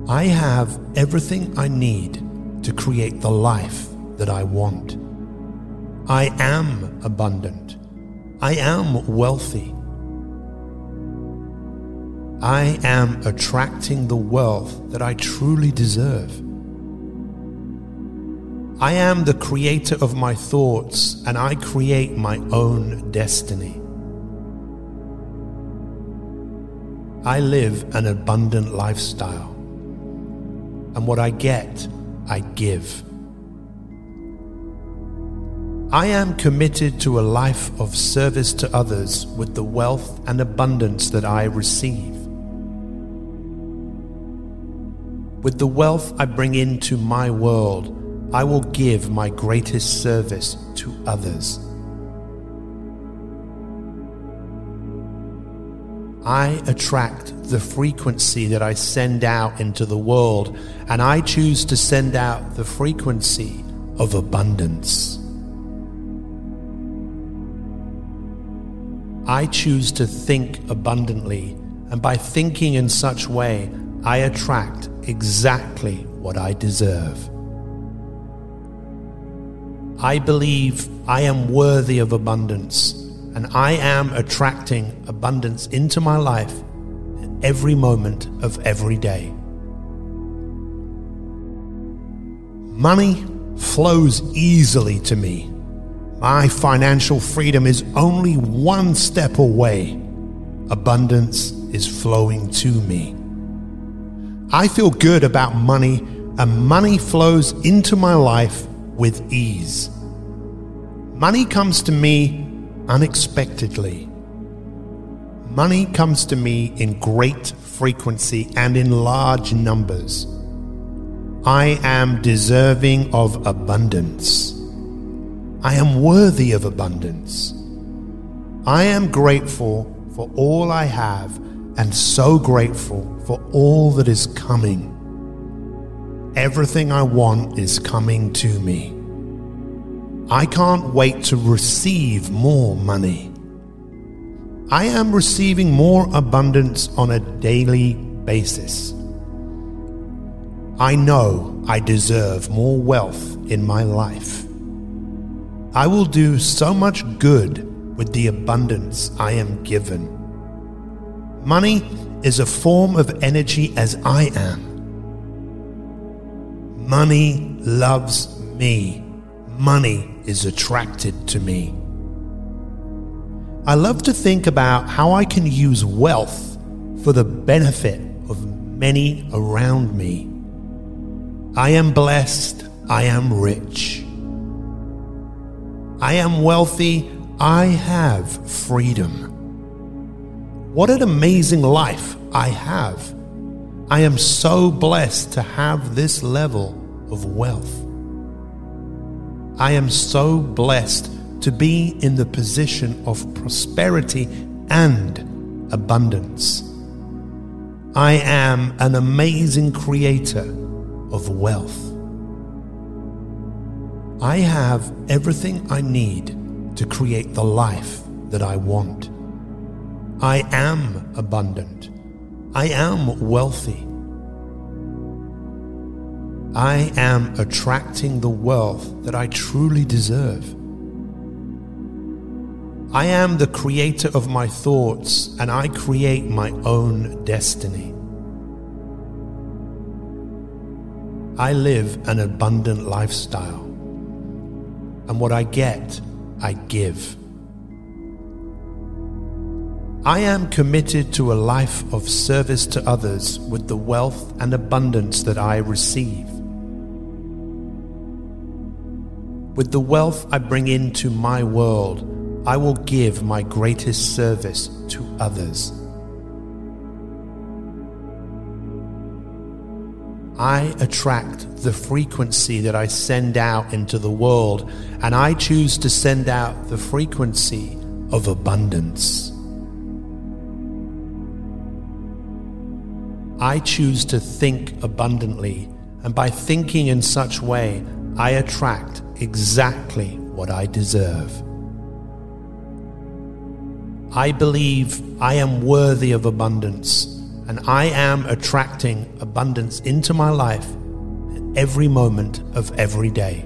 I have everything I need to create the life that I want. I am abundant. I am wealthy. I am attracting the wealth that I truly deserve. I am the creator of my thoughts and I create my own destiny. I live an abundant lifestyle. And what I get, I give. I am committed to a life of service to others with the wealth and abundance that I receive. With the wealth I bring into my world, I will give my greatest service to others. I attract the frequency that I send out into the world, and I choose to send out the frequency of abundance. I choose to think abundantly, and by thinking in such way, I attract exactly what I deserve. I believe I am worthy of abundance and I am attracting abundance into my life every moment of every day. Money flows easily to me. My financial freedom is only one step away. Abundance is flowing to me. I feel good about money, and money flows into my life with ease. Money comes to me unexpectedly. Money comes to me in great frequency and in large numbers. I am deserving of abundance. I am worthy of abundance. I am grateful for all I have and so grateful for all that is coming. Everything I want is coming to me. I can't wait to receive more money. I am receiving more abundance on a daily basis. I know I deserve more wealth in my life. I will do so much good with the abundance I am given. Money is a form of energy as I am. Money loves me. Money is attracted to me. I love to think about how I can use wealth for the benefit of many around me. I am blessed. I am rich. I am wealthy. I have freedom. What an amazing life I have. I am so blessed to have this level of wealth. I am so blessed to be in the position of prosperity and abundance. I am an amazing creator of wealth. I have everything I need to create the life that I want. I am abundant. I am wealthy. I am attracting the wealth that I truly deserve. I am the creator of my thoughts and I create my own destiny. I live an abundant lifestyle, and what I get, I give. I am committed to a life of service to others with the wealth and abundance that I receive. With the wealth I bring into my world, I will give my greatest service to others. I attract the frequency that I send out into the world, and I choose to send out the frequency of abundance. I choose to think abundantly, and by thinking in such way, I attract exactly what I deserve. I believe I am worthy of abundance, and I am attracting abundance into my life at every moment of every day.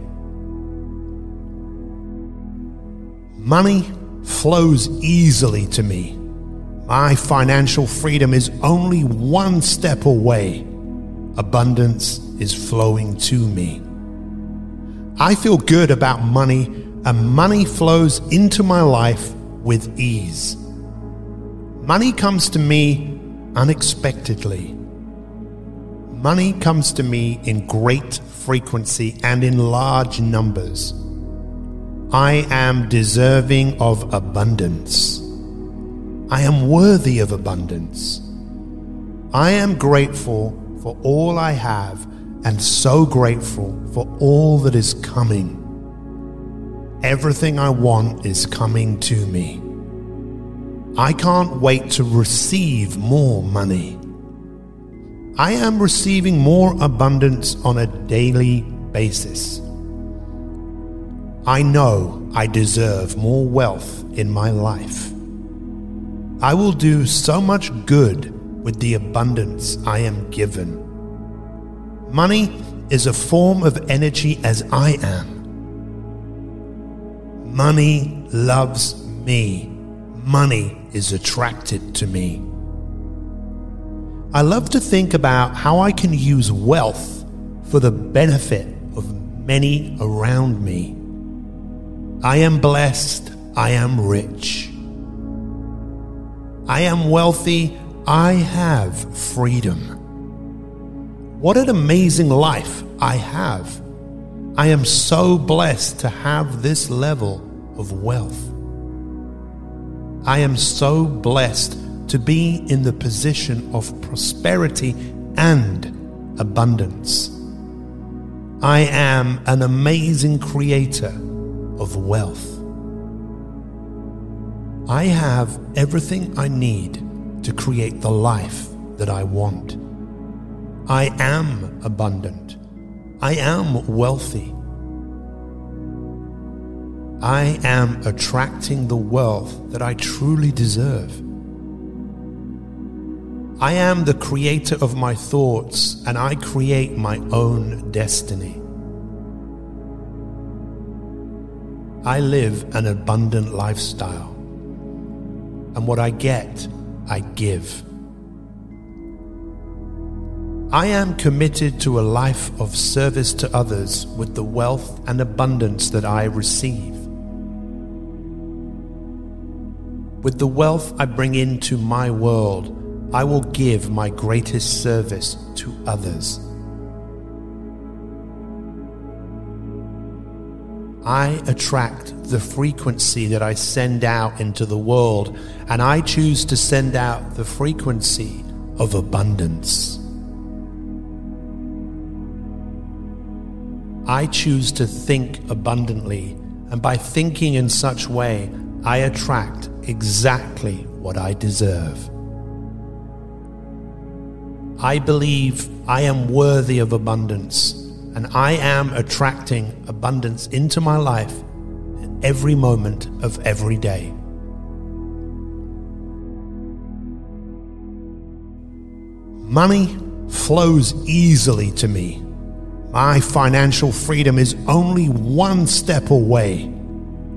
Money flows easily to me. My financial freedom is only one step away. Abundance is flowing to me. I feel good about money, and money flows into my life with ease. Money comes to me unexpectedly. Money comes to me in great frequency and in large numbers. I am deserving of abundance. I am worthy of abundance. I am grateful for all I have and so grateful for all that is coming. Everything I want is coming to me. I can't wait to receive more money. I am receiving more abundance on a daily basis. I know I deserve more wealth in my life. I will do so much good with the abundance I am given. Money is a form of energy as I am. Money loves me. Money is attracted to me. I love to think about how I can use wealth for the benefit of many around me. I am blessed. I am rich. I am wealthy. I have freedom. What an amazing life I have. I am so blessed to have this level of wealth. I am so blessed to be in the position of prosperity and abundance. I am an amazing creator of wealth. I have everything I need to create the life that I want. I am abundant. I am wealthy. I am attracting the wealth that I truly deserve. I am the creator of my thoughts and I create my own destiny. I live an abundant lifestyle. And what I get, I give. I am committed to a life of service to others with the wealth and abundance that I receive. With the wealth I bring into my world, I will give my greatest service to others. I attract the frequency that I send out into the world, and I choose to send out the frequency of abundance. I choose to think abundantly, and by thinking in such way, I attract exactly what I deserve. I believe I am worthy of abundance, and I am attracting abundance into my life at every moment of every day. Money flows easily to me. My financial freedom is only one step away.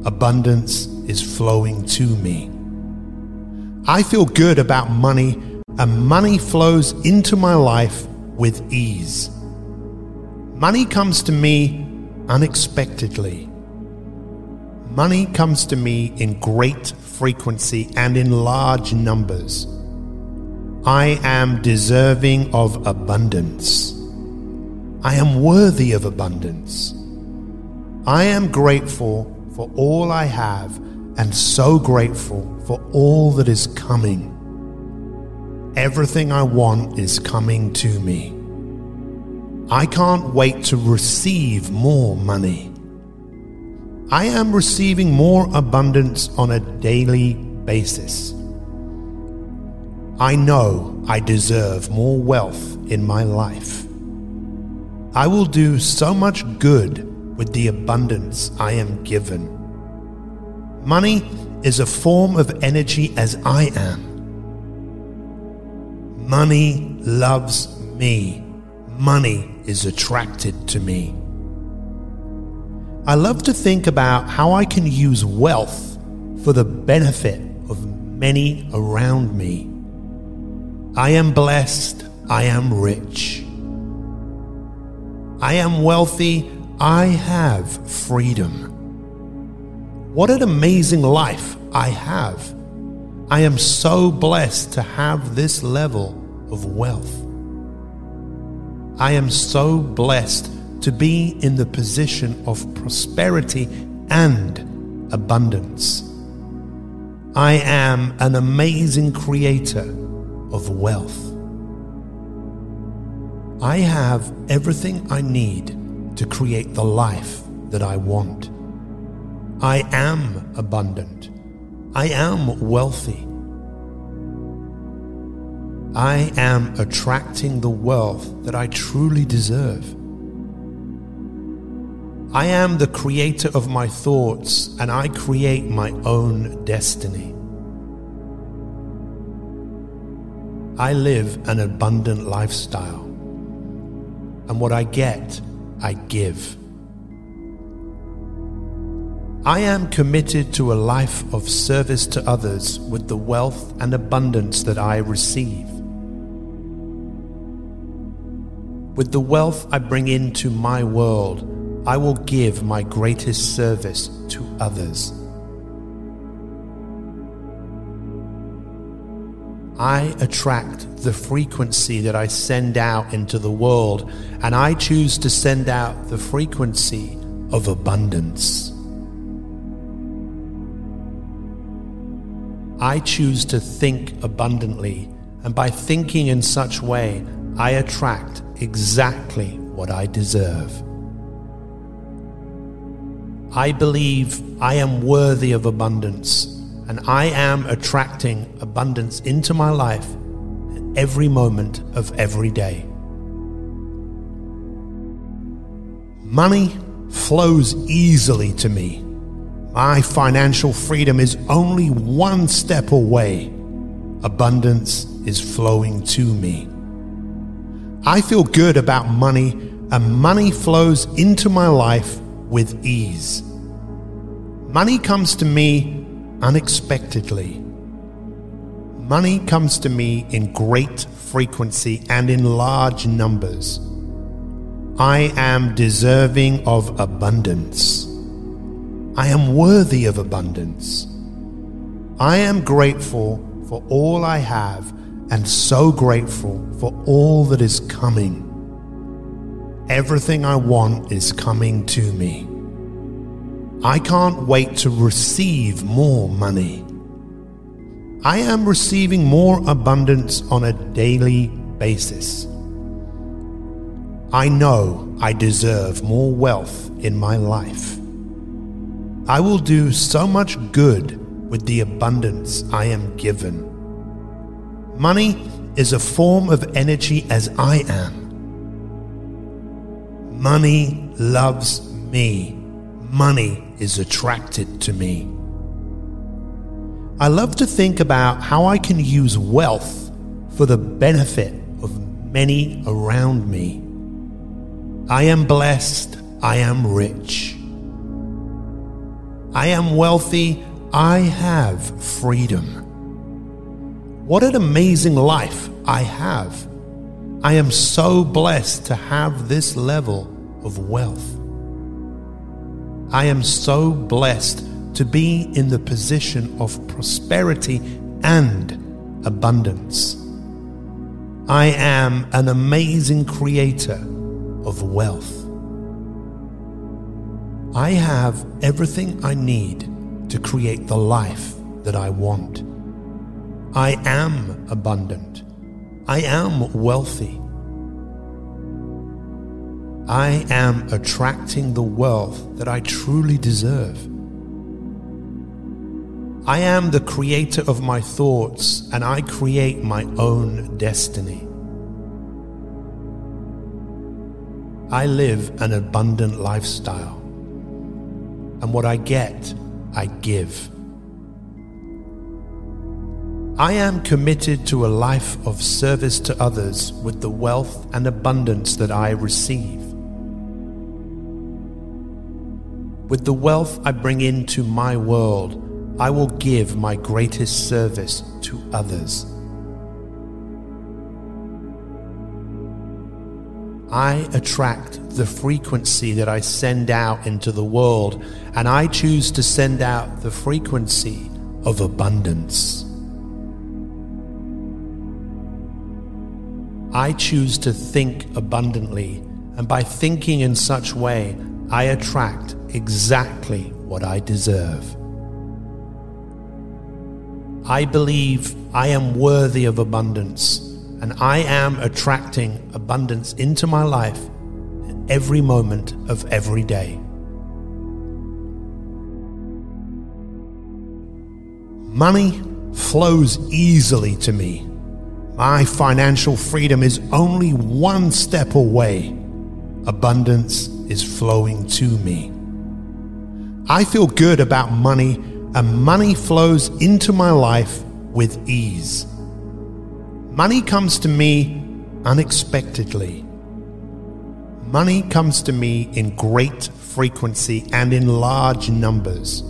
Abundance is flowing to me. I feel good about money, and money flows into my life with ease. Money comes to me unexpectedly. Money comes to me in great frequency and in large numbers. I am deserving of abundance. I am worthy of abundance. I am grateful for all I have and so grateful for all that is coming. Everything I want is coming to me. I can't wait to receive more money. I am receiving more abundance on a daily basis. I know I deserve more wealth in my life. I will do so much good with the abundance I am given. Money is a form of energy as I am. Money loves me. Money is attracted to me. I love to think about how I can use wealth for the benefit of many around me. I am blessed. I am rich. I am wealthy. I have freedom. What an amazing life I have. I am so blessed to have this level of wealth. I am so blessed to be in the position of prosperity and abundance. I am an amazing creator of wealth. I have everything I need to create the life that I want. I am abundant. I am wealthy. I am attracting the wealth that I truly deserve. I am the creator of my thoughts and I create my own destiny. I live an abundant lifestyle, and what I get, I give. I am committed to a life of service to others with the wealth and abundance that I receive. With the wealth I bring into my world, I will give my greatest service to others. I attract the frequency that I send out into the world, and I choose to send out the frequency of abundance. I choose to think abundantly, and by thinking in such way, I attract exactly what I deserve. I believe I am worthy of abundance, and I am attracting abundance into my life at every moment of every day. Money flows easily to me my financial freedom is only one step away. Abundance is flowing to me. I feel good about money, and money flows into my life with ease. Money comes to me unexpectedly. Money comes to me in great frequency and in large numbers. I am deserving of abundance. I am worthy of abundance. I am grateful for all I have and so grateful for all that is coming. Everything I want is coming to me. I can't wait to receive more money. I am receiving more abundance on a daily basis. I know I deserve more wealth in my life. I will do so much good with the abundance I am given. Money is a form of energy as I am. Money loves me. Money is attracted to me. I love to think about how I can use wealth for the benefit of many around me. I am blessed. I am rich. I am wealthy. I have freedom. What an amazing life I have. I am so blessed to have this level of wealth. I am so blessed to be in the position of prosperity and abundance. I am an amazing creator of wealth. I have everything I need to create the life that I want. I am abundant. I am wealthy. I am attracting the wealth that I truly deserve. I am the creator of my thoughts and I create my own destiny. I live an abundant lifestyle, and what I get, I give. I am committed to a life of service to others with the wealth and abundance that I receive. With the wealth I bring into my world, I will give my greatest service to others. I attract the frequency that I send out into the world, and I choose to send out the frequency of abundance. I choose to think abundantly, and by thinking in such way, I attract exactly what I deserve. I believe I am worthy of abundance, and I am attracting abundance into my life every moment of every day. Money flows easily to me my financial freedom is only one step away. Abundance is flowing to me. I feel good about money, and money flows into my life with ease. Money comes to me unexpectedly. Money comes to me in great frequency and in large numbers.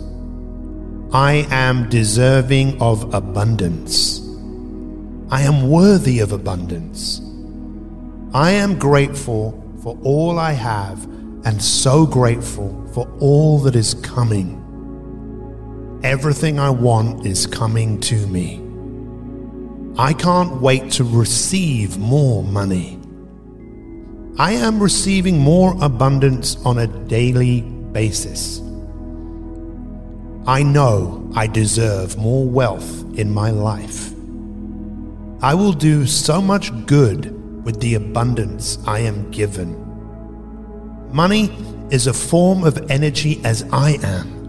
I am deserving of abundance. I am worthy of abundance. I am grateful for all I have and so grateful for all that is coming. Everything I want is coming to me. I can't wait to receive more money. I am receiving more abundance on a daily basis. I know I deserve more wealth in my life. I will do so much good with the abundance I am given. Money is a form of energy as I am.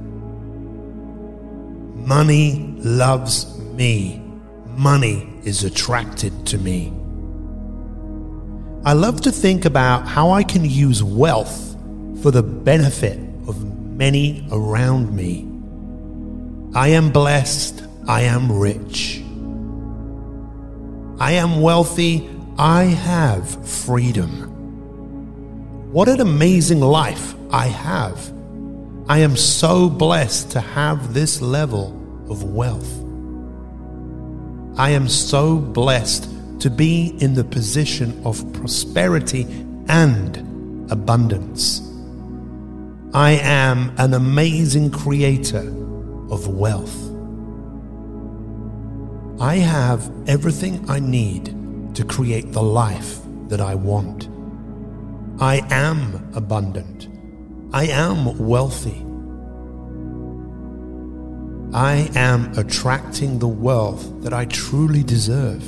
Money loves me. Money is attracted to me. I love to think about how I can use wealth for the benefit of many around me. I am blessed. I am rich. I am wealthy. I have freedom. What an amazing life I have. I am so blessed to have this level of wealth. I am so blessed to be in the position of prosperity and abundance. I am an amazing creator of wealth. I have everything I need to create the life that I want. I am abundant. I am wealthy. I am attracting the wealth that I truly deserve.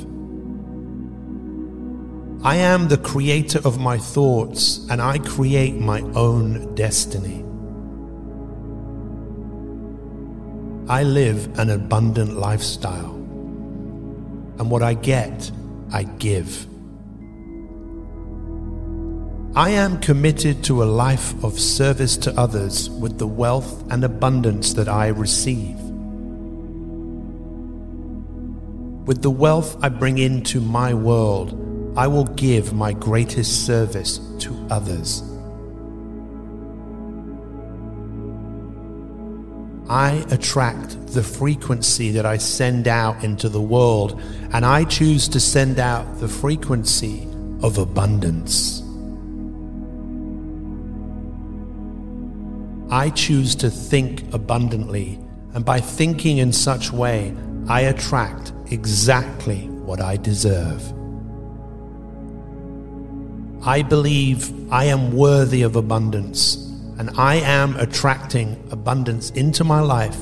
I am the creator of my thoughts and I create my own destiny. I live an abundant lifestyle, and what I get, I give. I am committed to a life of service to others with the wealth and abundance that I receive. With the wealth I bring into my world, I will give my greatest service to others. I attract the frequency that I send out into the world, and I choose to send out the frequency of abundance. I choose to think abundantly, and by thinking in such way, I attract exactly what I deserve. I believe I am worthy of abundance, and I am attracting abundance into my life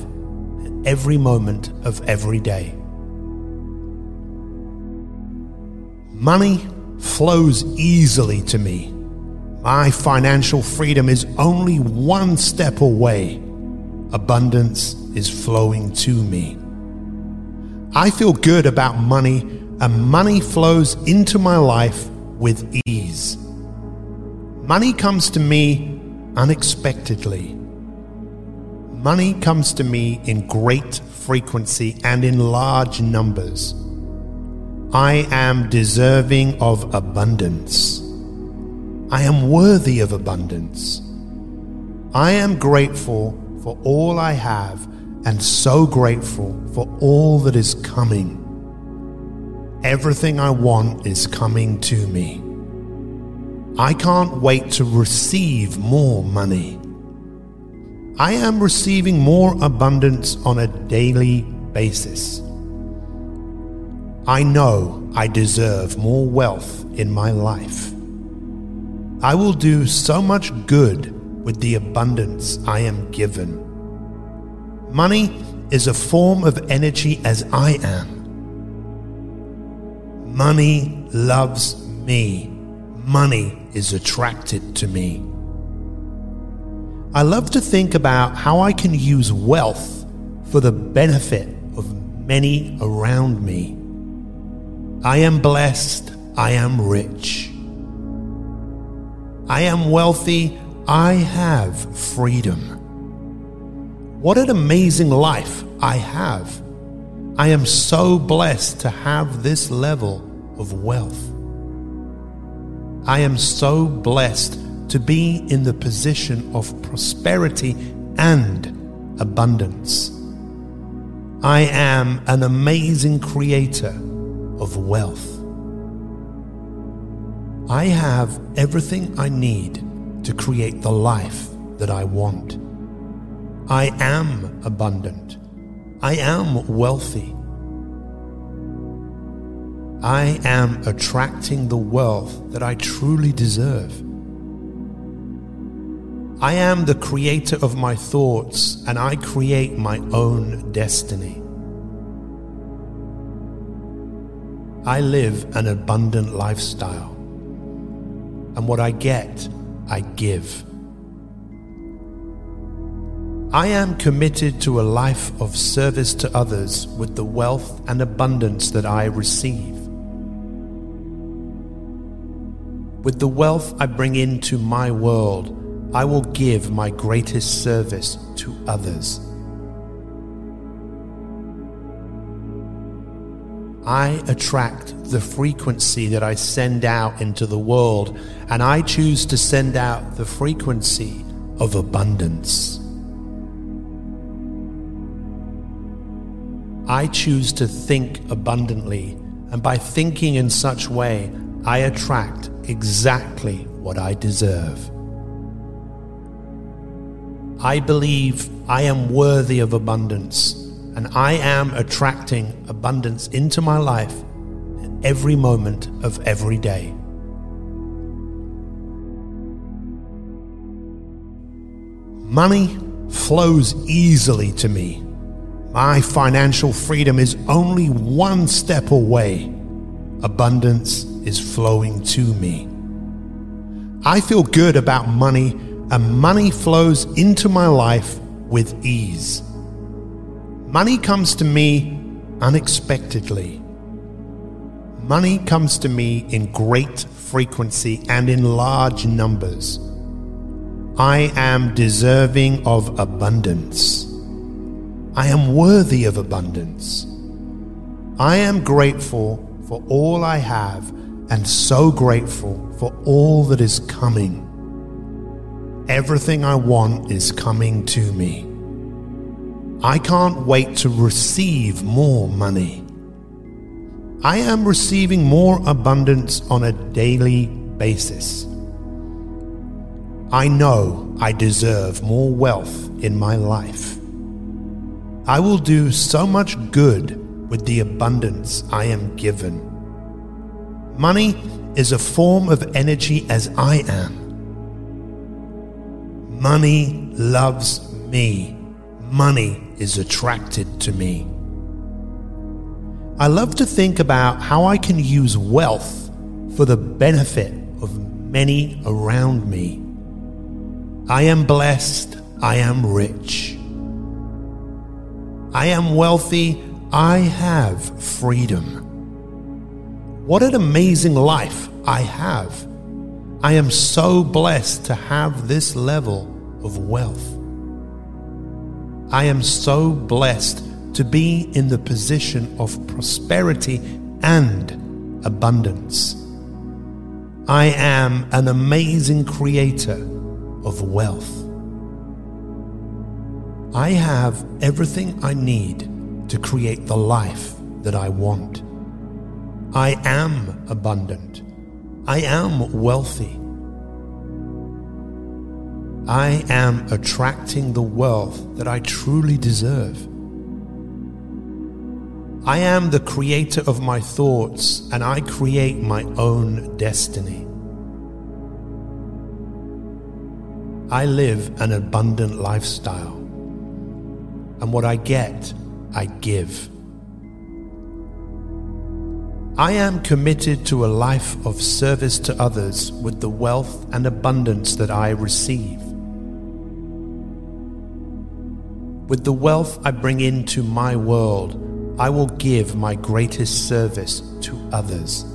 every moment of every day. Money flows easily to me. My financial freedom is only one step away. Abundance is flowing to me. I feel good about money, and money flows into my life with ease. Money comes to me unexpectedly. Money comes to me in great frequency and in large numbers. I am deserving of abundance. I am worthy of abundance. I am grateful for all I have and so grateful for all that is coming. Everything I want is coming to me. I can't wait to receive more money. I am receiving more abundance on a daily basis. I know I deserve more wealth in my life. I will do so much good with the abundance I am given. Money is a form of energy as I am. Money loves me. Money is attracted to me. I love to think about how I can use wealth for the benefit of many around me. I am blessed. I am rich. I am wealthy. I have freedom. What an amazing life I have. I am so blessed to have this level of wealth. I am so blessed to be in the position of prosperity and abundance. I am an amazing creator of wealth. I have everything I need to create the life that I want. I am abundant. I am wealthy. I am attracting the wealth that I truly deserve. I am the creator of my thoughts and I create my own destiny. I live an abundant lifestyle, and what I get, I give. I am committed to a life of service to others with the wealth and abundance that I receive. With the wealth I bring into my world, I will give my greatest service to others. I attract the frequency that I send out into the world, and I choose to send out the frequency of abundance. I choose to think abundantly, and by thinking in such way, I attract exactly what I deserve. I believe I am worthy of abundance and I am attracting abundance into my life every moment of every day. Money flows easily to me. My financial freedom is only one step away. Abundance is flowing to me. I feel good about money, and money flows into my life with ease. Money comes to me unexpectedly. Money comes to me in great frequency and in large numbers. I am deserving of abundance. I am worthy of abundance. I am grateful for all I have and so grateful for all that is coming. Everything I want is coming to me. I can't wait to receive more money. I am receiving more abundance on a daily basis. I know I deserve more wealth in my life. I will do so much good with the abundance I am given. Money is a form of energy as I am. Money loves me. Money is attracted to me. I love to think about how I can use wealth for the benefit of many around me. I am blessed. I am rich. I am wealthy. I have freedom. What an amazing life I have. I am so blessed to have this level of wealth. I am so blessed to be in the position of prosperity and abundance. I am an amazing creator of wealth. I have everything I need to create the life that I want. I am abundant. I am wealthy. I am attracting the wealth that I truly deserve. I am the creator of my thoughts and I create my own destiny. I live an abundant lifestyle. And what I get, I give. I am committed to a life of service to others with the wealth and abundance that I receive. With the wealth I bring into my world, I will give my greatest service to others.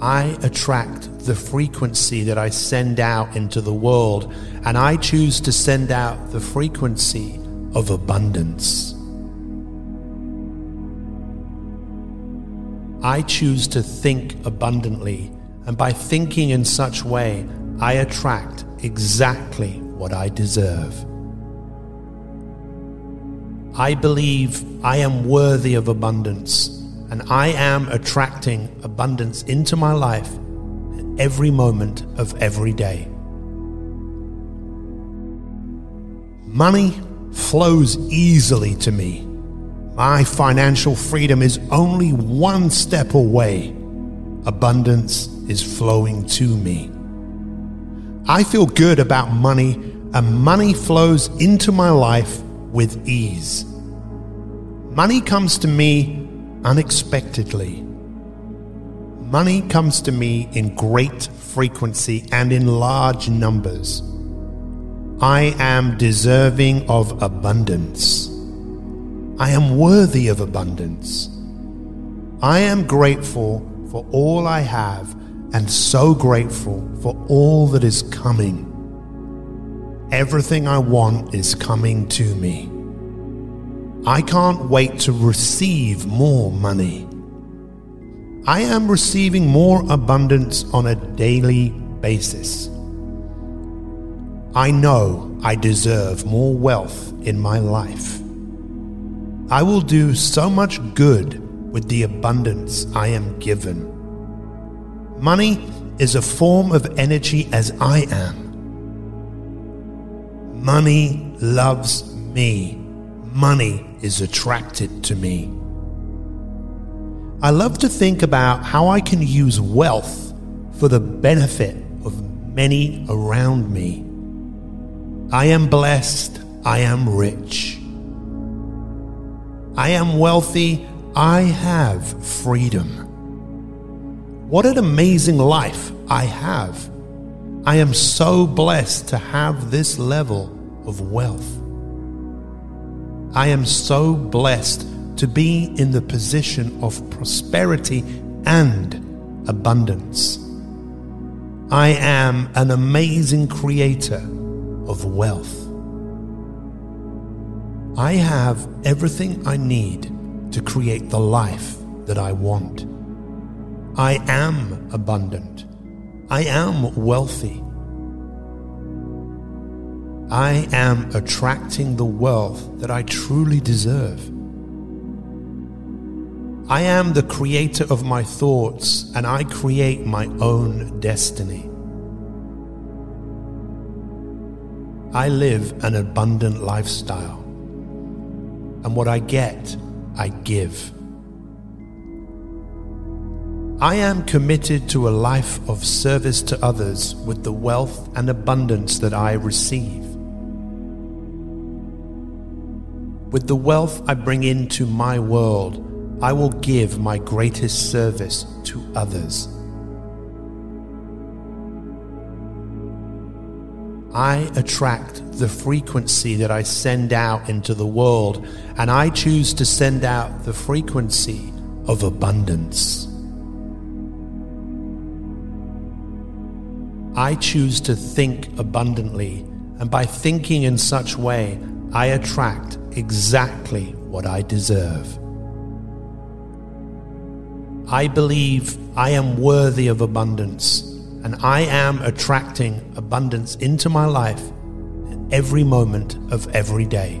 I attract the frequency that I send out into the world, and I choose to send out the frequency of abundance. I choose to think abundantly, and by thinking in such way, I attract exactly what I deserve. I believe I am worthy of abundance and I am attracting abundance into my life at every moment of every day. Money flows easily to me. My financial freedom is only one step away. Abundance is flowing to me. I feel good about money, and money flows into my life with ease. Money comes to me unexpectedly. Money comes to me in great frequency and in large numbers. I am deserving of abundance. I am worthy of abundance. I am grateful for all I have and so grateful for all that is coming. Everything I want is coming to me. I can't wait to receive more money. I am receiving more abundance on a daily basis. I know I deserve more wealth in my life. I will do so much good with the abundance I am given. Money is a form of energy as I am. Money loves me. Money is attracted to me. I love to think about how I can use wealth for the benefit of many around me. I am blessed. I am rich. I am wealthy. I have freedom. What an amazing life I have. I am so blessed to have this level of wealth. I am so blessed to be in the position of prosperity and abundance. I am an amazing creator of wealth. I have everything I need to create the life that I want. I am abundant. I am wealthy. I am attracting the wealth that I truly deserve. I am the creator of my thoughts and I create my own destiny. I live an abundant lifestyle, and what I get, I give. I am committed to a life of service to others with the wealth and abundance that I receive. With the wealth I bring into my world, I will give my greatest service to others. I attract the frequency that I send out into the world, and I choose to send out the frequency of abundance. I choose to think abundantly, and by thinking in such way, I attract exactly what I deserve. I believe I am worthy of abundance and I am attracting abundance into my life every moment of every day.